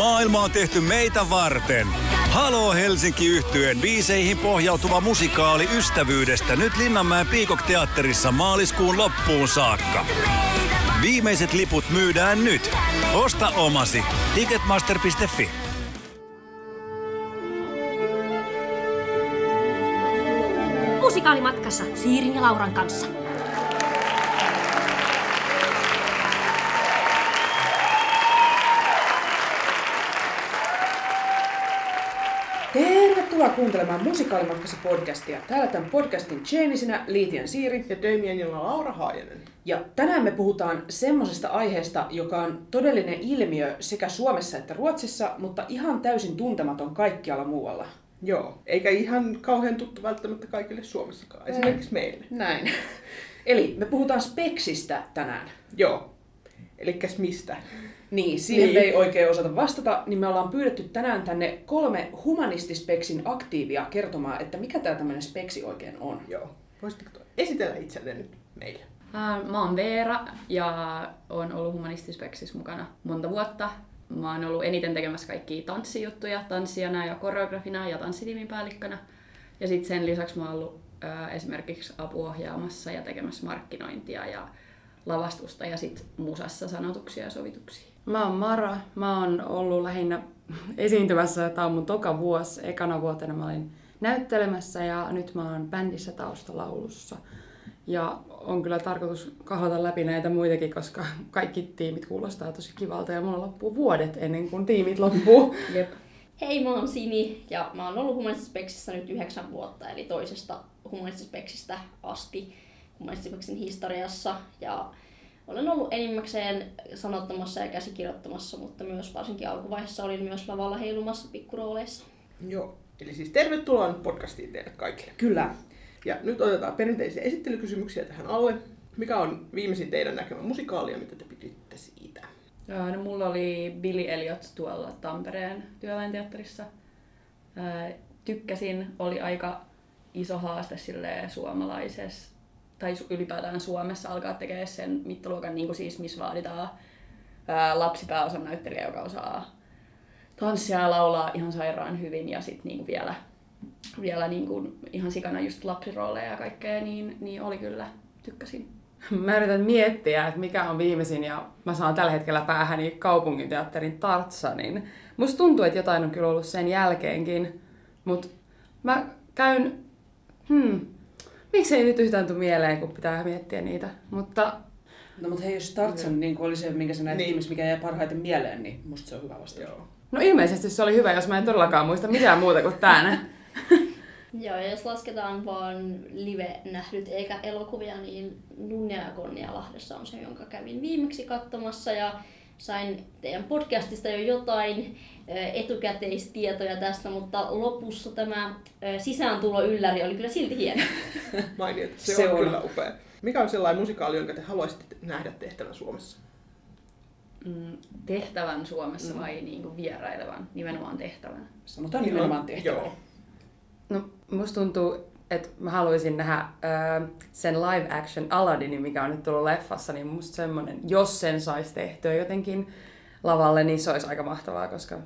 Maailma on tehty meitä varten. Haloo Helsinki yhtyeen biiseihin pohjautuva musikaali ystävyydestä nyt Linnanmäen Piikok-teatterissa maaliskuun loppuun saakka. Viimeiset liput myydään nyt. Osta omasi. Ticketmaster.fi. Musikaalimatkassa Siirin ja Lauran kanssa. Tervetuloa kuuntelemaan Musikaalimatkassa podcastia. Täällä tämän podcastin Janiesinä Liitian Siiri. Ja Damienilla Laura Haajanen. Ja tänään me puhutaan semmoisesta aiheesta, joka on todellinen ilmiö sekä Suomessa että Ruotsissa, mutta ihan täysin tuntematon kaikkialla muualla. Joo, eikä ihan kauhean tuttu välttämättä kaikille Suomessakaan, esimerkiksi meille. Näin. Eli me puhutaan speksistä tänään. Joo. Elikkäs mistä? Niin, siihen Niin. me ei oikein osata vastata, niin me ollaan pyydetty tänään tänne kolme humanistispeksin aktiivia kertomaan, että mikä tämä tämmöinen speksi oikein on. Joo. Voisitteko tuo- esitellä itsenne nyt meille? Mä oon Veera ja oon ollut Humanistispeksissä mukana monta vuotta. Mä oon ollut eniten tekemässä kaikkia tanssijuttuja, tanssijana ja koreografina ja tanssitiimin päällikkönä. Ja sitten sen lisäksi mä oon ollut ää, esimerkiksi apuohjaamassa ja tekemässä markkinointia ja lavastusta ja sitten musassa sanotuksia ja sovituksia. Mä oon Mara. Mä oon ollut lähinnä esiintymässä. Tämä on mun toka vuosi. Ekana vuotena mä olin näyttelemässä ja nyt mä oon bändissä taustalaulussa. Ja on kyllä tarkoitus kahota läpi näitä muitakin, koska kaikki tiimit kuulostaa tosi kivalta ja mulla loppuu vuodet ennen kuin tiimit loppuu. Jep. Hei, mä oon Sini ja mä oon ollut humanistispeksissä nyt yhdeksän vuotta, eli toisesta humanistispeksistä asti humanistispeksin historiassa. Ja olen ollut enimmäkseen sanottamassa ja käsikirjoittamassa, mutta myös varsinkin alkuvaiheessa olin myös lavalla heilumassa pikkurooleissa. Joo. Eli siis tervetuloa nyt podcastiin teille kaikille. Kyllä. Ja nyt otetaan perinteisiä esittelykysymyksiä tähän alle. Mikä on viimeisin teidän näkemä musikaali ja mitä te piditte siitä? Ää, No, mulla oli Billy Elliot tuolla Tampereen työväenteatterissa. Ää, Tykkäsin, oli aika iso haaste suomalaisessa, tai ylipäätään Suomessa alkaa tekemään sen mittaluokan, niin kuin siis, missä vaaditaan ää, lapsipääosan näyttelijä, joka osaa tanssia ja laulaa ihan sairaan hyvin ja sitten niin vielä, vielä niin kuin ihan sikana just lapsirooleja ja kaikkea, niin, niin oli kyllä, tykkäsin. Mä yritän miettiä, että mikä on viimeisin ja mä saan tällä hetkellä päähäni kaupunginteatterin Tartsanin. Musta tuntuu, että jotain on kyllä ollut sen jälkeenkin, mutta mä käyn... Hmm, miksei nyt yhtään tule mieleen, kun pitää miettiä niitä. Mutta No mutta hei, jos Tartsan niin oli se, minkä sä näit Niin. niin. mikä jäi parhaiten mieleen, niin musta se on hyvä vastaus. Joo. no ilmeisesti se oli hyvä, jos mä en todellakaan muista mitään muuta kuin tän. Joo, ja jos lasketaan vaan live-nähdyt eikä elokuvia, niin Nunja ja Konnia Lahdessa on se, jonka kävin viimeksi katsomassa ja sain teidän podcastista jo jotain etukäteistietoja tästä, mutta lopussa tämä sisääntulo ylläri oli kyllä silti hieno. Mainiot, se, Se on, on. kyllä upea. Mikä on sellainen musikaali, jonka te haluaisitte nähdä tehtävän Suomessa? Mm, tehtävän Suomessa vai niin kuin vierailevan, nimenomaan tehtävän? Sanotaan nimenomaan tehtävä. Joo. No, musta tuntuu, että mä haluaisin nähdä ö, sen live action Aladdinin, mikä on nyt tullut leffassa, niin musta semmonen, jos sen saisi tehtyä jotenkin lavalle, niin se olisi aika mahtavaa, koska,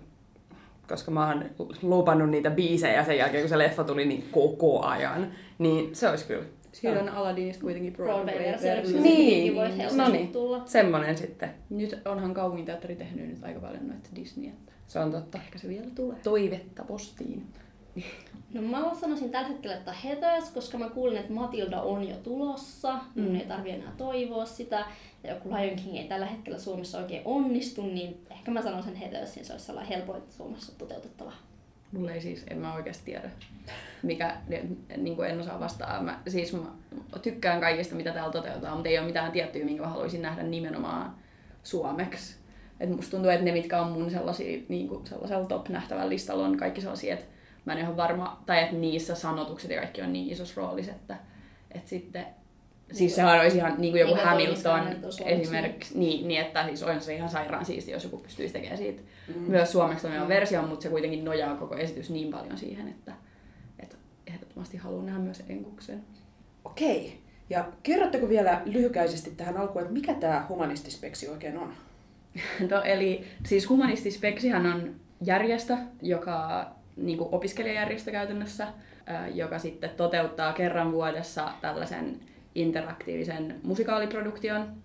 koska mä oon lupannut niitä biisejä sen jälkeen, kun se leffa tuli niin koko ajan. Niin se olisi kyllä Siitä on Aladdinista kuitenkin Broadway-versio. Niin, no niin. tulla. semmonen sitten. Nyt onhan kaupunginteatteri tehnyt nyt aika paljon noita Disney, että Se on totta. ehkä se vielä tulee. Toivetta postiin. No mä sanoisin tällä hetkellä, että Heathers, koska mä kuulin, että Matilda on jo tulossa. Mun Mm. ei tarvi enää toivoa sitä. Ja joku Lion King ei tällä hetkellä Suomessa oikein onnistu, niin ehkä mä sanon sen Heathersin. Se olisi sellainen helpoin Suomessa toteutettava. Mulla ei siis, en mä oikeasti tiedä, mikä, niin kuin en osaa vastaa. Mä, siis mä tykkään kaikista, mitä täällä toteutetaan, mutta ei ole mitään tiettyä, minkä mä haluaisin nähdä nimenomaan suomeksi. Et musta tuntuu, että ne, mitkä on mun sellaisia, niin kuin sellaisella top-nähtävällä listalla, on kaikki sellaisia, että mä en ihan varma, tai että niissä sanotukset ja kaikki on niin isossa roolissa, että, että sitten Siis sehän olisi ihan niin kuin joku Niin Hamilton esimerkiksi, niin, niin, että siis on se ihan sairaan siisti, jos joku pystyisi tekemään siitä mm. myös suomeksi toimivan version, mutta se kuitenkin nojaa koko esitys niin paljon siihen, että, että ehdottomasti haluan nähdä myös enkuksen. Okei. Ja kerrotteko vielä lyhykäisesti tähän alkuun, että mikä tämä humanistispeksi oikein on? No eli siis Humanistispeksihän on järjestö, joka niin kuin opiskelijajärjestö käytännössä, joka sitten toteuttaa kerran vuodessa tällaisen interaktiivisen musikaaliproduktion,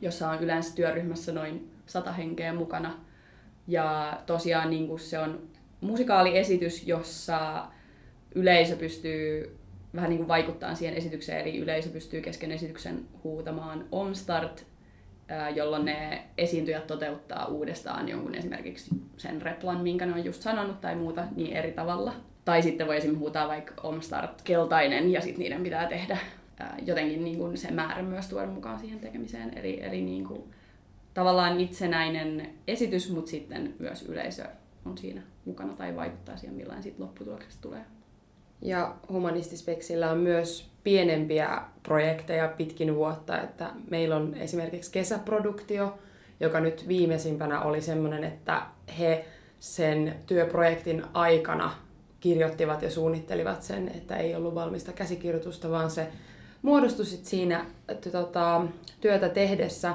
jossa on yleensä työryhmässä noin sata henkeä mukana. Ja tosiaan niin kuin se on musikaaliesitys, jossa yleisö pystyy vähän niin kuin vaikuttaa siihen esitykseen, eli yleisö pystyy kesken esityksen huutamaan Omstart, jolloin ne esiintyjät toteuttaa uudestaan jonkun esimerkiksi sen replan, minkä ne on just sanonut tai muuta, niin eri tavalla. Tai sitten voi esimerkiksi huutaa vaikka Omstart keltainen ja sitten niiden pitää tehdä jotenkin niin kuin se määrä myös tuoda mukaan siihen tekemiseen. Eli, eli niin kuin, tavallaan itsenäinen esitys, mutta sitten myös yleisö on siinä mukana tai vaikuttaa siihen, millainen lopputuloksesta tulee. Ja Humanistispeksillä on myös pienempiä projekteja pitkin vuotta, että meillä on esimerkiksi kesäproduktio, joka nyt viimeisimpänä oli semmoinen, että he sen työprojektin aikana kirjoittivat ja suunnittelivat sen, että ei ollut valmista käsikirjoitusta, vaan se muodostui sit siinä että, tota, työtä tehdessä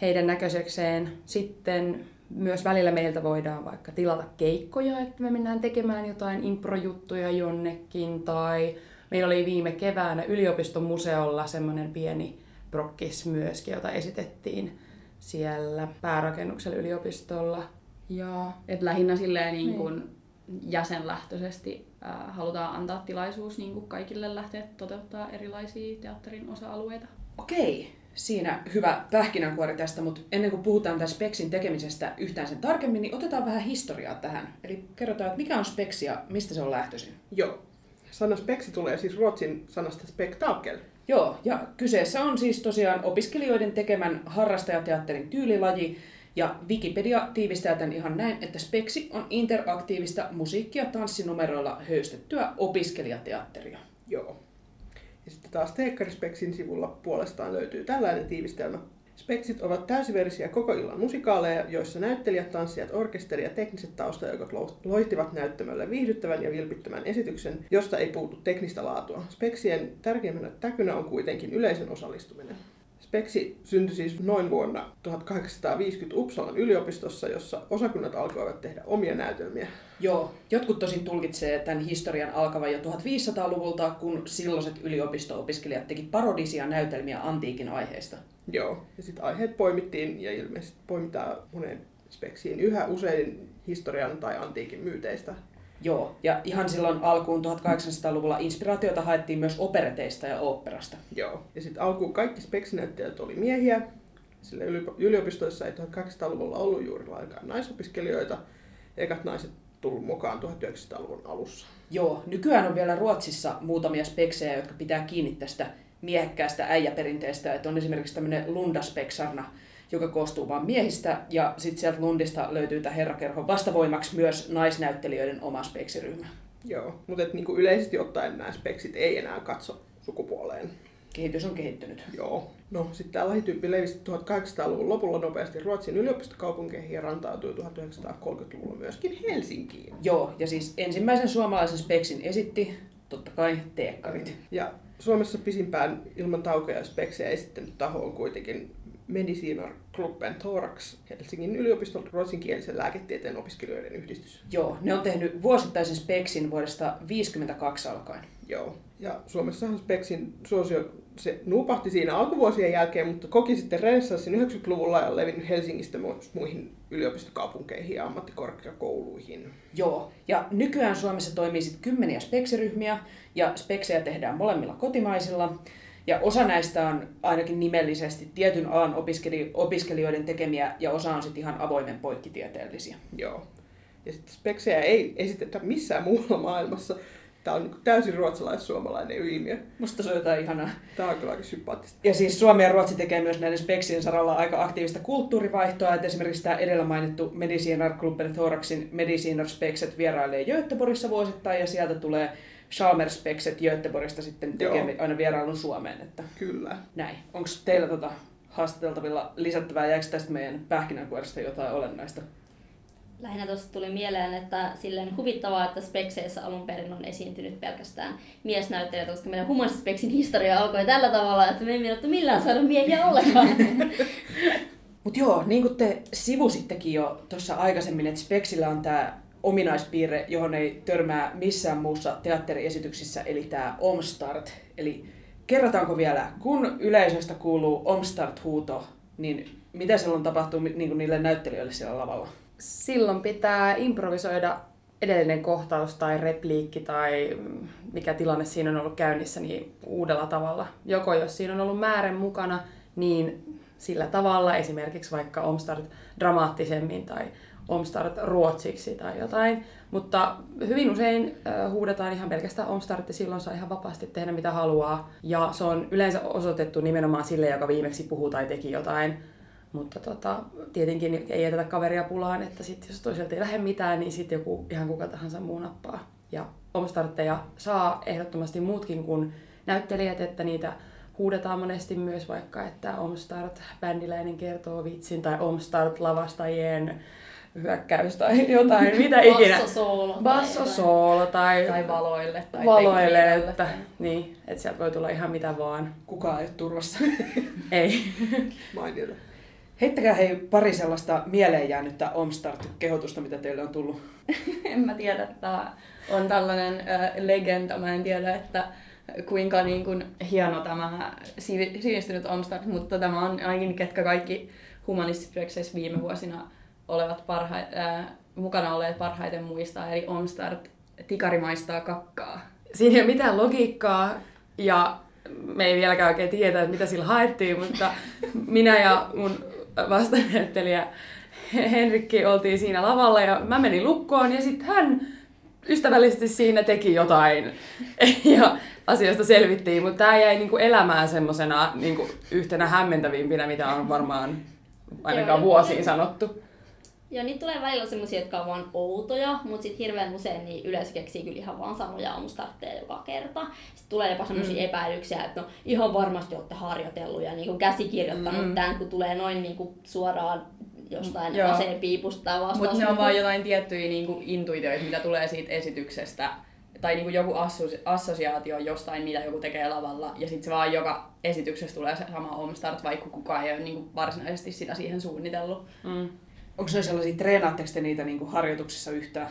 heidän näköisekseen. Sitten myös välillä meiltä voidaan vaikka tilata keikkoja, että me mennään tekemään jotain improjuttuja jonnekin. Tai meillä oli viime keväänä yliopiston museolla semmoinen pieni prokkis myöskin, jota esitettiin siellä päärakennuksella yliopistolla. Ja et lähinnä silleen niin kuin niin. jäsenlähtöisesti äh, halutaan antaa tilaisuus niin kuin kaikille lähteä toteuttaa erilaisia teatterin osa-alueita. Okei, siinä hyvä pähkinänkuori tästä, mutta ennen kuin puhutaan tämän speksin tekemisestä yhtään sen tarkemmin, niin otetaan vähän historiaa tähän. Eli kerrotaan, että mikä on speksi ja mistä se on lähtöisin. Joo. Sana speksi tulee siis ruotsin sanasta spektakel. Joo, ja kyseessä on siis tosiaan opiskelijoiden tekemän harrastajateatterin tyylilaji, ja Wikipedia tiivistää tämän ihan näin, että speksi on interaktiivista musiikkia tanssinumeroilla höystettyä opiskelijateatteria. Joo. Ja sitten taas Teekkarispeksin sivulla puolestaan löytyy tällainen tiivistelmä. Speksit ovat täysiversiä koko illan musikaaleja, joissa näyttelijät, tanssijat, orkesteri ja tekniset taustajoukot loihtivat näyttämölle viihdyttävän ja vilpittömän esityksen, josta ei puutu teknistä laatua. Speksien tärkeimmänä täkynä on kuitenkin yleisön osallistuminen. Speksi syntyi siis noin vuonna 1850 Uppsalan yliopistossa, jossa osakunnat alkoivat tehdä omia näytelmiä. Joo, jotkut tosin tulkitsee tämän historian alkavan jo 1500-luvulta, kun silloiset yliopisto-opiskelijat teki parodisia näytelmiä antiikin aiheista. Joo, ja sitten aiheet poimittiin ja ilmeisesti poimitaan monen speksiin yhä usein historian tai antiikin myyteistä. Joo, ja ihan silloin alkuun 1800-luvulla inspiraatiota haettiin myös opereteista ja oopperasta. Joo, ja sitten alkuun kaikki speksinäyttelijät oli miehiä, sillä yliopistoissa ei 1800-luvulla ollut juuri lainkaan naisopiskelijoita, eikä naiset tullut mukaan 1900-luvun alussa. Joo, nykyään on vielä Ruotsissa muutamia speksejä, jotka pitää kiinni tästä miehekkäästä äijäperinteestä, että on esimerkiksi tämmöinen lundaspeksarna, joka koostuu vain miehistä, ja sitten sieltä Lundista löytyy tämä herrakerho vastavoimaksi myös naisnäyttelijöiden oma speksiryhmä. Joo, mutta niinku yleisesti ottaen nämä speksit ei enää katso sukupuoleen. Kehitys on kehittynyt. Joo. No, sitten tämä lajityyppi levisi 1800-luvun lopulla nopeasti Ruotsin yliopistokaupunkeihin ja rantautui 1930-luvulla myöskin Helsinkiin. Joo, ja siis ensimmäisen suomalaisen speksin esitti totta kai teekkarit. Ja Suomessa pisimpään ilman taukoja speksejä esittänyt taho on kuitenkin Mediciner Klubben Thorax, Helsingin yliopiston ruotsinkielisen lääketieteen opiskelijoiden yhdistys. Joo, ne on tehnyt vuosittaisen speksin vuodesta 1952 alkaen. Joo, ja Suomessahan speksin suosio se nupahti siinä alkuvuosien jälkeen, mutta koki sitten renessanssin 90-luvulla ja levinnyt Helsingistä muihin yliopistokaupunkeihin ja ammattikorkeakouluihin. Joo, ja nykyään Suomessa toimii sitten kymmeniä speksiryhmiä, ja speksejä tehdään molemmilla kotimaisilla. Ja osa näistä on ainakin nimellisesti tietyn alan opiskelijoiden tekemiä ja osa on sitten ihan avoimen poikkitieteellisiä. Joo. Ja sitten speksejä ei esitetä missään muualla maailmassa. Tämä on niin täysin ruotsalais-suomalainen ilmiö. Musta se on jotain ihanaa. Tämä on kyllä aika sympaattista. Ja siis Suomi ja Ruotsi tekee myös näiden speksien saralla aika aktiivista kulttuurivaihtoa. Että esimerkiksi tämä edellä mainittu Mediciner Clubben Thoraxin Mediciner Spekset vierailee Göteborgissa vuosittain ja sieltä tulee Chalmers-spekset Göteborgista sitten tekee aina vierailun Suomeen. Että Kyllä. Näin. Onko teillä tota haastateltavilla lisättävää, jääkö tästä meidän pähkinänkuoresta jotain olennaista? Lähinnä tuosta tuli mieleen, että silleen huvittavaa, että spekseissä alun perin on esiintynyt pelkästään miesnäyttelijät, koska meidän humanisspeksin historia alkoi tällä tavalla, että me ei mietitty millään saada miehiä ollenkaan. Mutta joo, niin kuin te sivusittekin jo tuossa aikaisemmin, että Speksillä on tämä ominaispiirre, johon ei törmää missään muussa teatteriesityksissä, eli tämä Omstart. Eli kerrotaanko vielä, kun yleisöstä kuuluu Omstart-huuto, niin mitä silloin tapahtuu niin kuin niille näyttelijöille siellä lavalla? Silloin pitää improvisoida edellinen kohtaus tai repliikki tai mikä tilanne siinä on ollut käynnissä niin uudella tavalla. Joko jos siinä on ollut määrän mukana, niin sillä tavalla, esimerkiksi vaikka Omstart dramaattisemmin tai Omstart ruotsiksi tai jotain. Mutta hyvin usein huudetaan ihan pelkästään Omstart ja silloin saa ihan vapaasti tehdä mitä haluaa. Ja se on yleensä osoitettu nimenomaan sille, joka viimeksi puhuu tai teki jotain. Mutta tota, tietenkin ei jätetä kaveria pulaan, että sit jos toiselta ei lähde mitään, niin sitten joku ihan kuka tahansa muu nappaa. Ja Omstartteja saa ehdottomasti muutkin kuin näyttelijät, että niitä huudetaan monesti myös vaikka, että Omstart bändiläinen kertoo vitsin tai Omstart lavastajien hyökkäys tai jotain, mitä ikinä. Bassosoolo. Bassosoolo tai, Tai valoille. Tai valoille, että, niin, että sieltä voi tulla ihan mitä vaan. Kukaan ei ole turvassa. Ei. Mainiota. Heittäkää hei pari sellaista mieleen jäänyttä Omstart-kehotusta, mitä teille on tullut. En mä tiedä, että on tällainen äh, legenda. Mä en tiedä, että kuinka niin kuin, hieno tämä sivi- sivistynyt Omstart, mutta tämä on ainakin ketkä kaikki humanistisissa viime vuosina olevat parha- äh, mukana olleet parhaiten muistaa, eli Omstart tikari maistaa kakkaa. Siinä ei ole mitään logiikkaa ja me ei vieläkään oikein tiedä, että mitä sillä haettiin, mutta minä ja mun vastanäyttelijä Henrikki oltiin siinä lavalla ja mä menin lukkoon ja sitten hän ystävällisesti siinä teki jotain ja asioista selvittiin, mutta tämä jäi niinku elämään semmoisena niinku yhtenä hämmentävimpinä, mitä on varmaan ainakaan vuosiin sanottu. Ja niitä tulee välillä semmoisia, jotka on vaan outoja, mutta sitten hirveän usein niin yleensä keksii kyllä ihan vaan samoja omstartteja joka kerta. Sitten tulee jopa semmoisia mm. epäilyksiä, että no ihan varmasti olette harjoitellut ja niin kuin käsikirjoittanut mm. tämän, kun tulee noin niin kuin suoraan jostain Joo. aseen piipusta tai vastaus. Mutta ne on vaan jotain tiettyjä niinku intuitioita, mitä tulee siitä esityksestä. Tai niinku joku assosi- assosiaatio jostain, mitä joku tekee lavalla. Ja sitten se vaan joka esityksessä tulee se sama omstart, vaikka kukaan ei ole niinku varsinaisesti sitä siihen suunnitellut. Mm. Onko ne sellaisia, treenaatteko te niitä niin kuin harjoituksissa yhtään?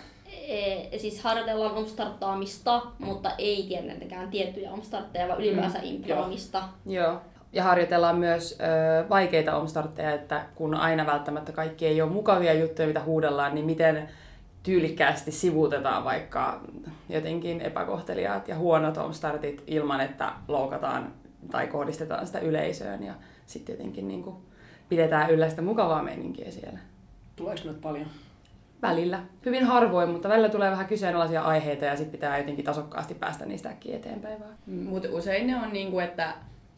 E, siis harjoitellaan omstarttaamista, mutta ei tietenkään tiettyjä omstartteja, vaan ylipäänsä mm, improomista. Joo. Ja harjoitellaan myös ö, vaikeita omstartteja, että kun aina välttämättä kaikki ei ole mukavia juttuja, mitä huudellaan, niin miten tyylikkäästi sivuutetaan vaikka jotenkin epäkohteliaat ja huonot omstartit ilman, että loukataan tai kohdistetaan sitä yleisöön. Ja sitten jotenkin niin kuin pidetään yllä sitä mukavaa meininkiä siellä. Tuleeko noita paljon? Välillä. Hyvin harvoin, mutta välillä tulee vähän kyseenalaisia aiheita ja sitten pitää jotenkin tasokkaasti päästä niistä äkkiä eteenpäin vaan. Mutta usein ne on niinku, että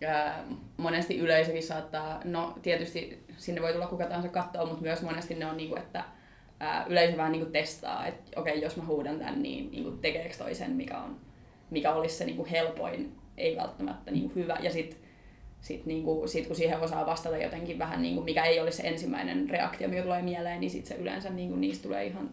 ää, monesti yleisökin saattaa, no tietysti sinne voi tulla kuka tahansa katsoa, mutta myös monesti ne on niinku, että ää, yleisö vähän niinku testaa, että okei, jos mä huudan tän, niin niinku tekeekö toi sen, mikä, on, mikä olisi se niinku helpoin, ei välttämättä niinku hyvä. Ja sitten sit niinku, sit kun siihen osaa vastata jotenkin vähän, niinku, mikä ei olisi se ensimmäinen reaktio, mikä tulee mieleen, niin sit se yleensä niinku, niistä tulee ihan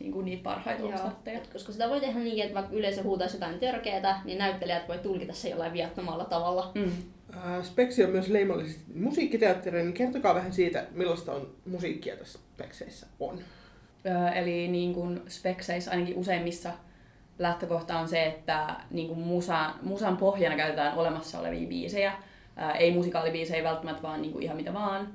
niinku, niitä parhaita. Et koska sitä voi tehdä niin, että vaikka yleisö huutaisi jotain törkeätä, niin näyttelijät voi tulkita se jollain viattomalla tavalla. Mm. Ää, Speksi on myös leimallisesti musiikkiteatteri, niin kertokaa vähän siitä, millaista on musiikkia tässä Spekseissä on. Öö, eli niin kuin spekseissä ainakin useimmissa lähtökohta on se, että niin kuin musa, musan pohjana käytetään olemassa olevia biisejä. Ää, ei musikaalibiisejä välttämättä, vaan niin kuin ihan mitä vaan.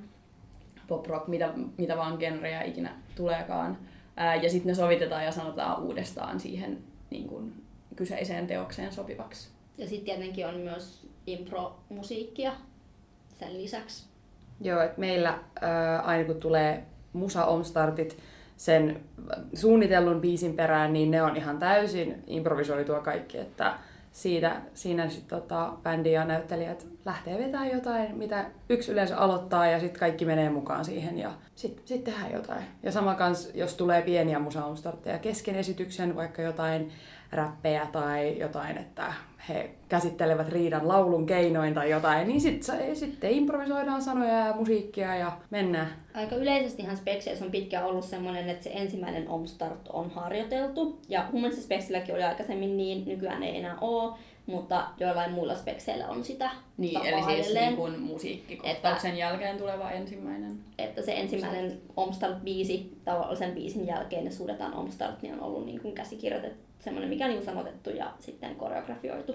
Pop rock, mitä, mitä vaan genrejä ikinä tuleekaan. Ää, ja sitten ne sovitetaan ja sanotaan uudestaan siihen niin kuin kyseiseen teokseen sopivaksi. Ja sitten tietenkin on myös impro-musiikkia sen lisäksi. Joo, että meillä ää, aina kun tulee musa-omstartit sen suunnitellun biisin perään, niin ne on ihan täysin improvisoitua kaikki, että siitä, siinä sitten tota, bändi ja näyttelijät lähtee vetämään jotain, mitä yksi yleensä aloittaa ja sitten kaikki menee mukaan siihen ja sitten sit tehdään jotain. Ja sama kans, jos tulee pieniä musa-omstartteja kesken esityksen, vaikka jotain räppejä tai jotain, että he käsittelevät riidan laulun keinoin tai jotain, niin sitten sitten improvisoidaan sanoja ja musiikkia ja mennään. Aika yleisestihan Spekseissä on pitkään ollut semmoinen, että se ensimmäinen Omstart on harjoiteltu. Ja humanistisessa Speksilläkin oli aikaisemmin niin, nykyään ei enää ole. mutta joillain muilla spekseillä on sitä Niin, eli siis edelleen. niin kuin musiikkikohtauksen Että- jälkeen tuleva ensimmäinen. että se ensimmäinen Omstart-biisi tavallisen biisin jälkeen ne suudetaan Omstart, niin on ollut niin kuin käsikirjoitettu, semmoinen mikä on niin sanotettu ja sitten koreografioitu.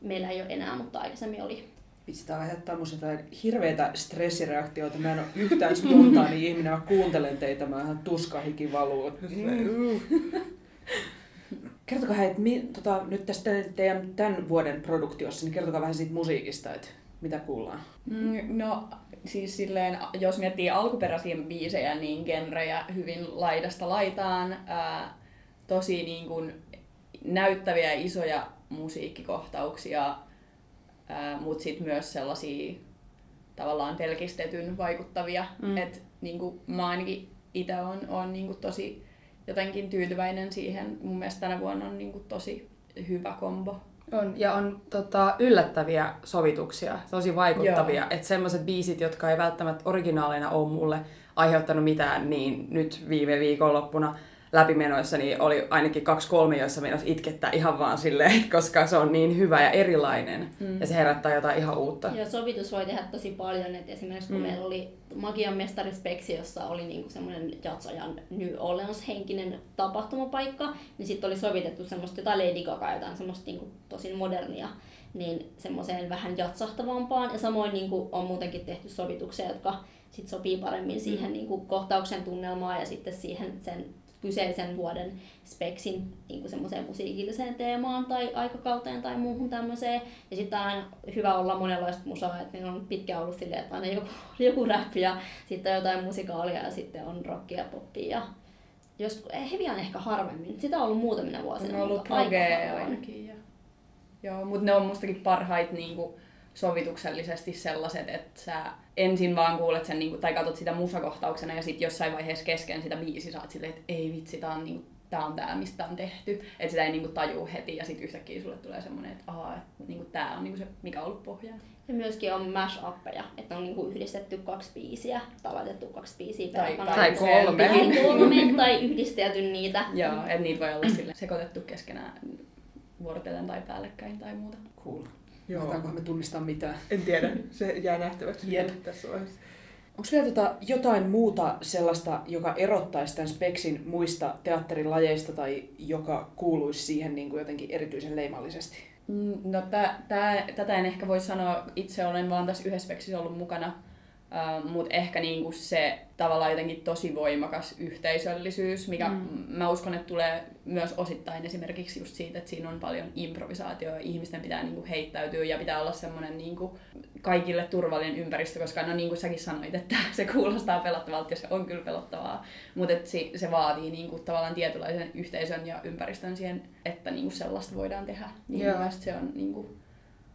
Meillä ei ole enää, mutta aikaisemmin oli. Vitsi, tää aiheuttaa musta jotain hirveitä stressireaktioita. Mä en ole yhtään spontaani ihminen. Mä kuuntelen teitä, mä ihan tuskahiki valuu. Mm. Kertokaa hei, että mi, tota, nyt tästä teidän tämän vuoden produktiossa, niin kertokaa vähän siitä musiikista, että mitä kuullaan. Mm, No siis silleen, jos miettii alkuperäisiä biisejä, niin genrejä hyvin laidasta laitaan. Ää, tosi niin kuin näyttäviä isoja musiikkikohtauksia, mutta sitten myös sellaisia tavallaan pelkistetyn vaikuttavia. Mm. Et niin kuin mä ainakin itse on, on niin kuin tosi jotenkin tyytyväinen siihen. Mun mielestä tänä vuonna on niin kuin tosi hyvä kombo. On, ja on tota, yllättäviä sovituksia, tosi vaikuttavia. Että semmoiset biisit, jotka ei välttämättä originaaleina ole mulle aiheuttanut mitään, niin nyt viime viikonloppuna läpimenoissa niin oli ainakin kaksi kolme, joissa meinas itkettää ihan vaan silleen, koska se on niin hyvä ja erilainen. Mm. Ja se herättää jotain ihan uutta. Ja sovitus voi tehdä tosi paljon, että esimerkiksi kun Mm. mm. meillä oli Magian mestari Speksi, jossa oli niinku semmoinen jatsojan New Orleans henkinen tapahtumapaikka, niin sitten oli sovitettu semmoista jotain Lady Gaga, jotain semmoista niinku tosi modernia, niin semmoiseen vähän jatsahtavampaan. Ja samoin niinku on muutenkin tehty sovituksia, jotka sit sopii paremmin siihen niinku kohtauksen tunnelmaan ja sitten siihen sen kyseisen vuoden speksin niin semmoiseen musiikilliseen teemaan tai aikakauteen tai muuhun tämmöiseen. Ja sitten on aina hyvä olla monenlaista musaa, että meillä on pitkään ollut silleen, että aina joku, joku rap ja sitten jotain musikaalia ja sitten on rockia ja poppia. Ja jos, eh, heviä on ehkä harvemmin. Sitä on ollut muutamina vuosina. On ollut mutta ainakin. Ja... Joo, mutta ne on mustakin parhaita niinku, sovituksellisesti sellaiset, että sä ensin vaan kuulet sen niinku, tai katsot sitä musakohtauksena ja sitten jossain vaiheessa kesken sitä biisi saat silleen, että ei vitsi, tää on, niinku, tää on tää, mistä on tehty. Että sitä ei niinku, tajuu heti ja sitten yhtäkkiä sulle tulee semmoinen, että ahaa, että niinku, tää on niinku, se, mikä on ollut pohjana. Ja myöskin on mash-uppeja, että on niinku yhdistetty kaksi biisiä tai laitettu kaksi biisiä Tai- peräkanaan. tai kolme. Tai kolme tai yhdistelty niitä. Joo, että niitä voi olla sille sekoitettu keskenään vuorotellen tai päällekkäin tai muuta. Cool. Joo. Mahtaankohan me tunnistaa mitään? En tiedä, se jää nähtäväksi Jep. tässä vaiheessa. Onko vielä tota jotain muuta sellaista, joka erottaisi tämän Speksin muista teatterilajeista tai joka kuuluisi siihen niin kuin jotenkin erityisen leimallisesti? Mm, No tää, tää, tätä en ehkä voi sanoa, itse olen vaan tässä yhdessä speksissä ollut mukana, uh, mutta ehkä niinku se tavallaan jotenkin tosi voimakas yhteisöllisyys, mikä mm. mä uskon, että tulee myös osittain esimerkiksi just siitä, että siinä on paljon improvisaatioa ja ihmisten pitää niinku heittäytyä ja pitää olla semmoinen niinku kaikille turvallinen ympäristö, koska no niin kuin säkin sanoit, että se kuulostaa pelottavalta ja se on kyllä pelottavaa, mutta et se, se vaatii niinku tavallaan tietynlaisen yhteisön ja ympäristön siihen, että niinku sellaista voidaan tehdä. Niin Joo. se on niinku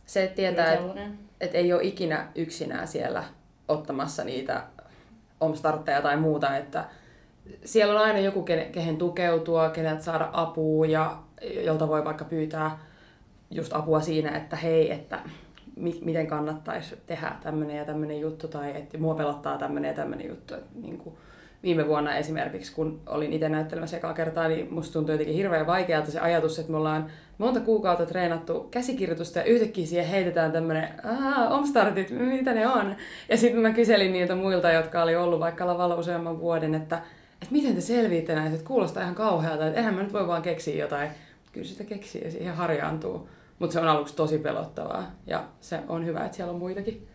Se, että tietää, että et ei ole ikinä yksinään siellä ottamassa niitä omstartteja tai muuta, että siellä on aina joku, kehen tukeutua, keneltä saada apua ja jolta voi vaikka pyytää just apua siinä, että hei, että mi- miten kannattaisi tehdä tämmöinen ja tämmöinen juttu tai että mua pelottaa tämmöinen ja tämmöinen juttu. Että niin kuin viime vuonna esimerkiksi, kun olin itse näyttelemässä ekaa kertaa, niin musta tuntui jotenkin hirveän vaikealta se ajatus, että me ollaan monta kuukautta treenattu käsikirjoitusta ja yhtäkkiä siihen heitetään tämmöinen, omstartit, mitä ne on? Ja sitten mä kyselin niiltä muilta, jotka oli ollut vaikka lavalla useamman vuoden, että, että miten te selviitte näitä, että kuulostaa ihan kauhealta, että eihän mä nyt voi vaan keksiä jotain. Kyllä sitä keksii ja siihen harjaantuu. Mutta se on aluksi tosi pelottavaa ja se on hyvä, että siellä on muitakin.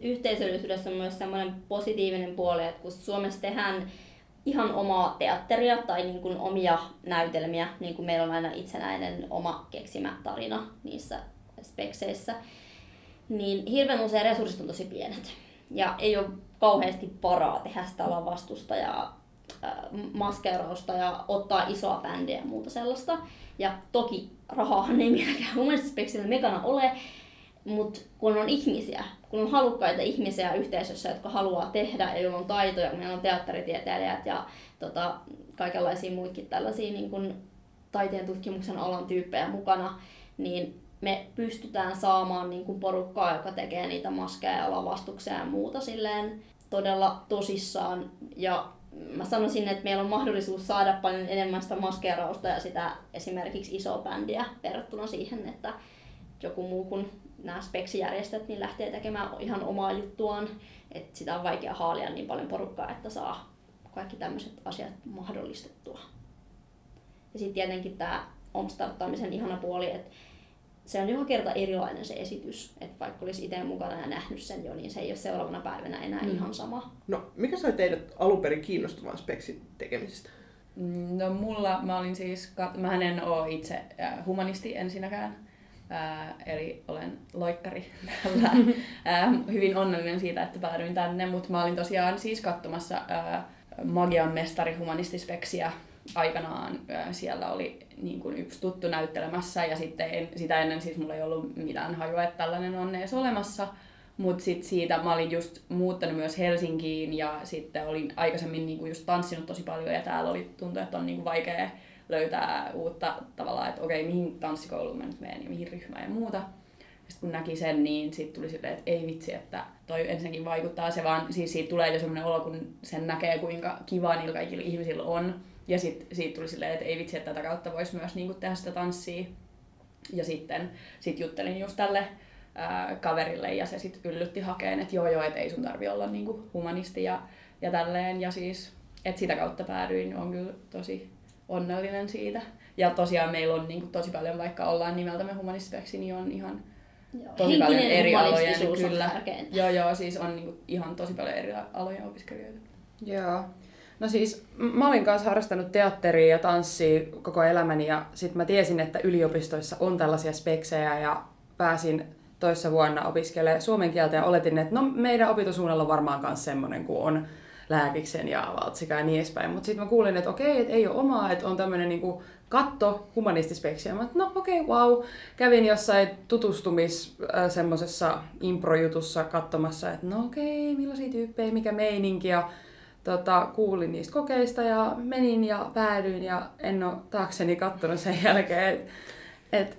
Yhteisöllisyydessä on myös semmoinen positiivinen puoli, että kun Suomessa tehdään ihan omaa teatteria tai niin kuin omia näytelmiä, niin kuin meillä on aina itsenäinen oma keksimä tarina niissä spekseissä, niin hirveän usein resurssit on tosi pienet. Ja ei ole kauheasti varaa tehdä sitä lavastusta ja äh, maskeerausta ja ottaa isoa bändiä ja muuta sellaista. Ja toki rahaahan ei mielekään mun mielestä mekana ole, mutta kun on ihmisiä, kun on halukkaita ihmisiä yhteisössä, jotka haluaa tehdä ja joilla on taitoja, meillä on teatteritieteilijät ja tota, kaikenlaisia muitakin tällaisia niin kun, taiteen tutkimuksen alan tyyppejä mukana, niin me pystytään saamaan niin kun, porukkaa, joka tekee niitä maskeja ja lavastuksia ja muuta silleen todella tosissaan. Ja mä sanoisin, että meillä on mahdollisuus saada paljon enemmän sitä maskeerausta ja sitä esimerkiksi isoa bändiä verrattuna siihen, että joku muu kuin nämä speksijärjestöt niin lähtee tekemään ihan omaa juttuaan. Että sitä on vaikea haalia niin paljon porukkaa, että saa kaikki tämmöiset asiat mahdollistettua. Ja sitten tietenkin tämä omstarttaamisen ihana puoli, että se on joka kerta erilainen se esitys. Että vaikka olisi itse mukana ja nähnyt sen jo, niin se ei ole seuraavana päivänä enää mm. ihan sama. No, mikä sai teidät alun perin kiinnostumaan speksin tekemisestä? Mm, no mulla, mä olin siis, mä en ole itse äh, humanisti ensinnäkään, Ää, eli olen loikkari tällä. Ää, hyvin onnellinen siitä, että päädyin tänne, mutta mä olin tosiaan siis katsomassa ää, Magian mestari humanistispeksiä aikanaan. Ää, siellä oli niin kuin yksi tuttu näyttelemässä ja sitten en, sitä ennen siis mulla ei ollut mitään hajua, että tällainen on edes olemassa. Mutta sitten siitä mä olin just muuttanut myös Helsinkiin ja sitten olin aikaisemmin niinku just tanssinut tosi paljon ja täällä oli tuntuu, että on niinku vaikea löytää uutta tavallaan, että okei, mihin tanssikouluun mä nyt menen ja mihin ryhmään ja muuta. Sitten kun näki sen, niin sitten tuli silleen, että ei vitsi, että toi ensinnäkin vaikuttaa se vaan, siis siitä tulee jo semmoinen olo, kun sen näkee, kuinka kiva niillä kaikilla ihmisillä on. Ja sitten siitä tuli silleen, että ei vitsi, että tätä kautta voisi myös niinku tehdä sitä tanssia. Ja sitten sit juttelin just tälle ää, kaverille ja se sitten yllytti hakeen, että joo joo, että ei sun tarvi olla niinku humanisti ja, ja tälleen. Ja siis, että sitä kautta päädyin, on kyllä tosi onnellinen siitä. Ja tosiaan meillä on niin kuin, tosi paljon, vaikka ollaan nimeltämme humanistipeksi, niin on ihan joo, tosi paljon eri alojen. Kyllä. Joo, joo, siis on niin kuin, ihan tosi paljon eri alojen opiskelijoita. Joo. No siis mä olin kanssa harrastanut teatteria ja tanssia koko elämäni ja sitten mä tiesin, että yliopistoissa on tällaisia speksejä ja pääsin toissa vuonna opiskelemaan suomen kieltä ja oletin, että no meidän opintosuunnalla on varmaan myös semmoinen kuin on lääkiksen ja valtsika ja niin edespäin. Mutta sitten mä kuulin, että okei, että ei ole omaa, että on tämmöinen niinku katto humanistispeksiä. Mä no okei, okay, wow. Kävin jossain tutustumis äh, semmoisessa improjutussa katsomassa, että no okei, okay, millaisia tyyppejä, mikä meininki. Ja tota, kuulin niistä kokeista ja menin ja päädyin ja en ole taakseni kattonut sen jälkeen. Et, et,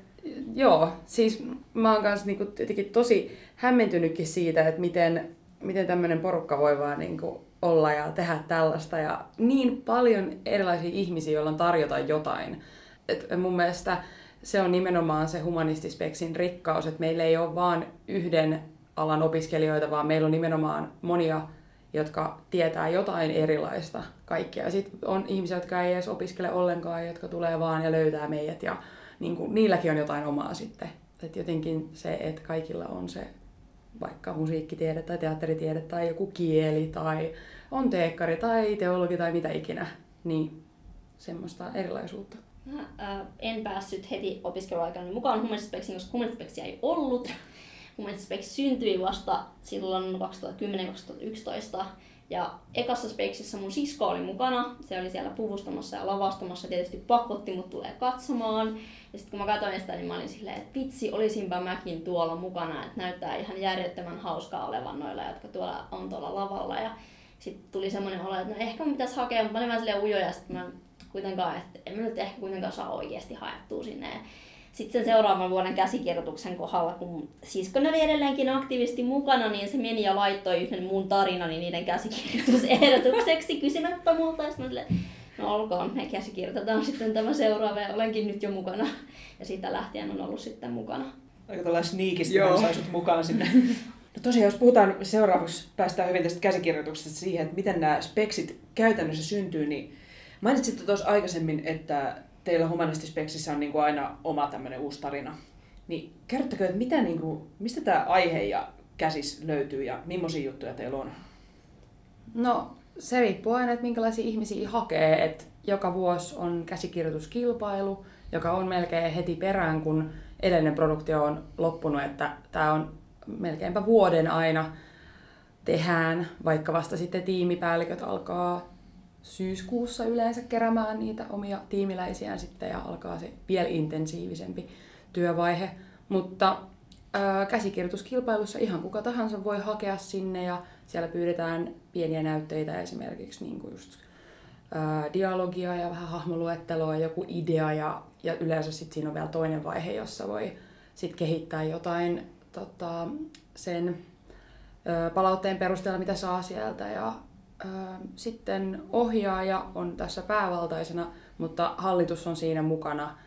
joo, siis mä oon kanssa niinku tosi hämmentynytkin siitä, että miten, miten tämmöinen porukka voi vaan niinku olla ja tehdä tällaista. Ja niin paljon erilaisia ihmisiä, joilla on tarjota jotain. Et mun mielestä se on nimenomaan se humanistispeksin rikkaus, että meillä ei ole vain yhden alan opiskelijoita, vaan meillä on nimenomaan monia, jotka tietää jotain erilaista kaikkia. Ja sitten on ihmisiä, jotka ei edes opiskele ollenkaan, jotka tulee vaan ja löytää meidät ja niin kuin, niilläkin on jotain omaa sitten. Et jotenkin se, että kaikilla on se vaikka musiikkitiede tai teatteritiede tai joku kieli tai on teekkari tai teologi tai mitä ikinä, niin semmoista erilaisuutta. Mä äh, en päässyt heti opiskeluaikana mukaan humanistispeksiin, koska humanistispeksiä ei ollut. Humanistispeks syntyi vasta silloin 2010-2011. Ja ekassa speksissä mun sisko oli mukana. Se oli siellä puvustamassa ja lavastamassa. Tietysti pakotti mut tulee katsomaan. Ja sitten kun mä katsoin sitä, niin mä olin silleen, että vitsi, olisinpa mäkin tuolla mukana. Että näyttää ihan järjettömän hauskaa olevan noilla, jotka tuolla on tuolla lavalla. Ja sitten tuli semmoinen olo, että no ehkä mun pitäisi hakea, mutta mä olin vähän silleen ujoja, sitten mä kuitenkaan, että en mä nyt ehkä kuitenkaan saa oikeasti haettua sinne. Sitten sen seuraavan vuoden käsikirjoituksen kohdalla, kun siskoni oli edelleenkin aktiivisesti mukana, niin se meni ja laittoi yhden mun tarinani niiden käsikirjoitusehdotukseksi kysymättä multa. Ja sitten mä no olkoon, me käsikirjoitetaan sitten tämä seuraava ja olenkin nyt jo mukana. Ja siitä lähtien on ollut sitten mukana. Aika tällainen sniikisti, saisut mukaan sinne No tosiaan, jos puhutaan seuraavaksi, päästään hyvin tästä käsikirjoituksesta siihen, että miten nämä speksit käytännössä syntyy, niin mainitsitte tuossa aikaisemmin, että teillä humanistispeksissä on niin kuin aina oma tämmöinen uusi tarina. Niin kerrottakaa, että mitä, niin kuin, mistä tämä aihe ja käsis löytyy ja millaisia juttuja teillä on? No se riippuu aina, että minkälaisia ihmisiä hakee. että joka vuosi on käsikirjoituskilpailu, joka on melkein heti perään, kun edellinen produktio on loppunut, että tämä on melkeinpä vuoden aina tehdään, vaikka vasta sitten tiimipäälliköt alkaa syyskuussa yleensä keräämään niitä omia tiimiläisiään sitten ja alkaa se vielä intensiivisempi työvaihe. Mutta ää, käsikirjoituskilpailussa ihan kuka tahansa voi hakea sinne ja siellä pyydetään pieniä näytteitä esimerkiksi niin kuin just ää, dialogia ja vähän hahmoluetteloa, joku idea ja, ja yleensä sitten siinä on vielä toinen vaihe, jossa voi sitten kehittää jotain tota, sen ö, palautteen perusteella, mitä saa sieltä ja sitten ohjaaja on tässä päävaltaisena, mutta hallitus on siinä mukana.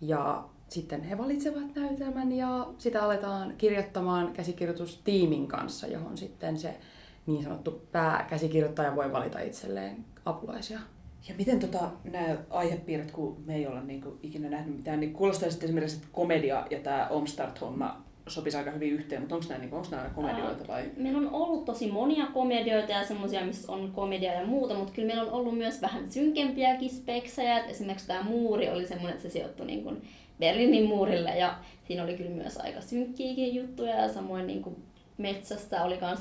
Ja sitten he valitsevat näytelmän ja sitä aletaan kirjoittamaan käsikirjoitustiimin kanssa, johon sitten se niin sanottu pääkäsikirjoittaja voi valita itselleen apulaisia. Ja miten tota, nämä aihepiirret, kun me ei olla niinku ikinä nähnyt mitään, niin kuulostaa sitten esimerkiksi, että komedia ja tämä Omstart-homma sopisi aika hyvin yhteen, mutta onko nämä, niinku, onko nämä komedioita vai? Meillä on ollut tosi monia komedioita ja semmoisia, missä on komedia ja muuta, mutta kyllä meillä on ollut myös vähän synkempiäkin speksejä. Et esimerkiksi tämä muuri oli semmoinen, että se sijoittui niin kuin Berliinin muurille ja siinä oli kyllä myös aika synkkiäkin juttuja ja samoin niin kuin metsästä oli myös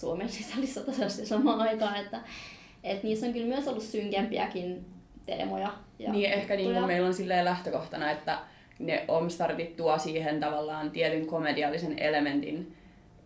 Suomen sisällissotasasti samaan aikaan, että, että niissä on kyllä myös ollut synkempiäkin teemoja. Ja niin ehkä niin kuin meillä on silleen lähtökohtana, että ne omstartit tuo siihen tavallaan tietyn komediallisen elementin,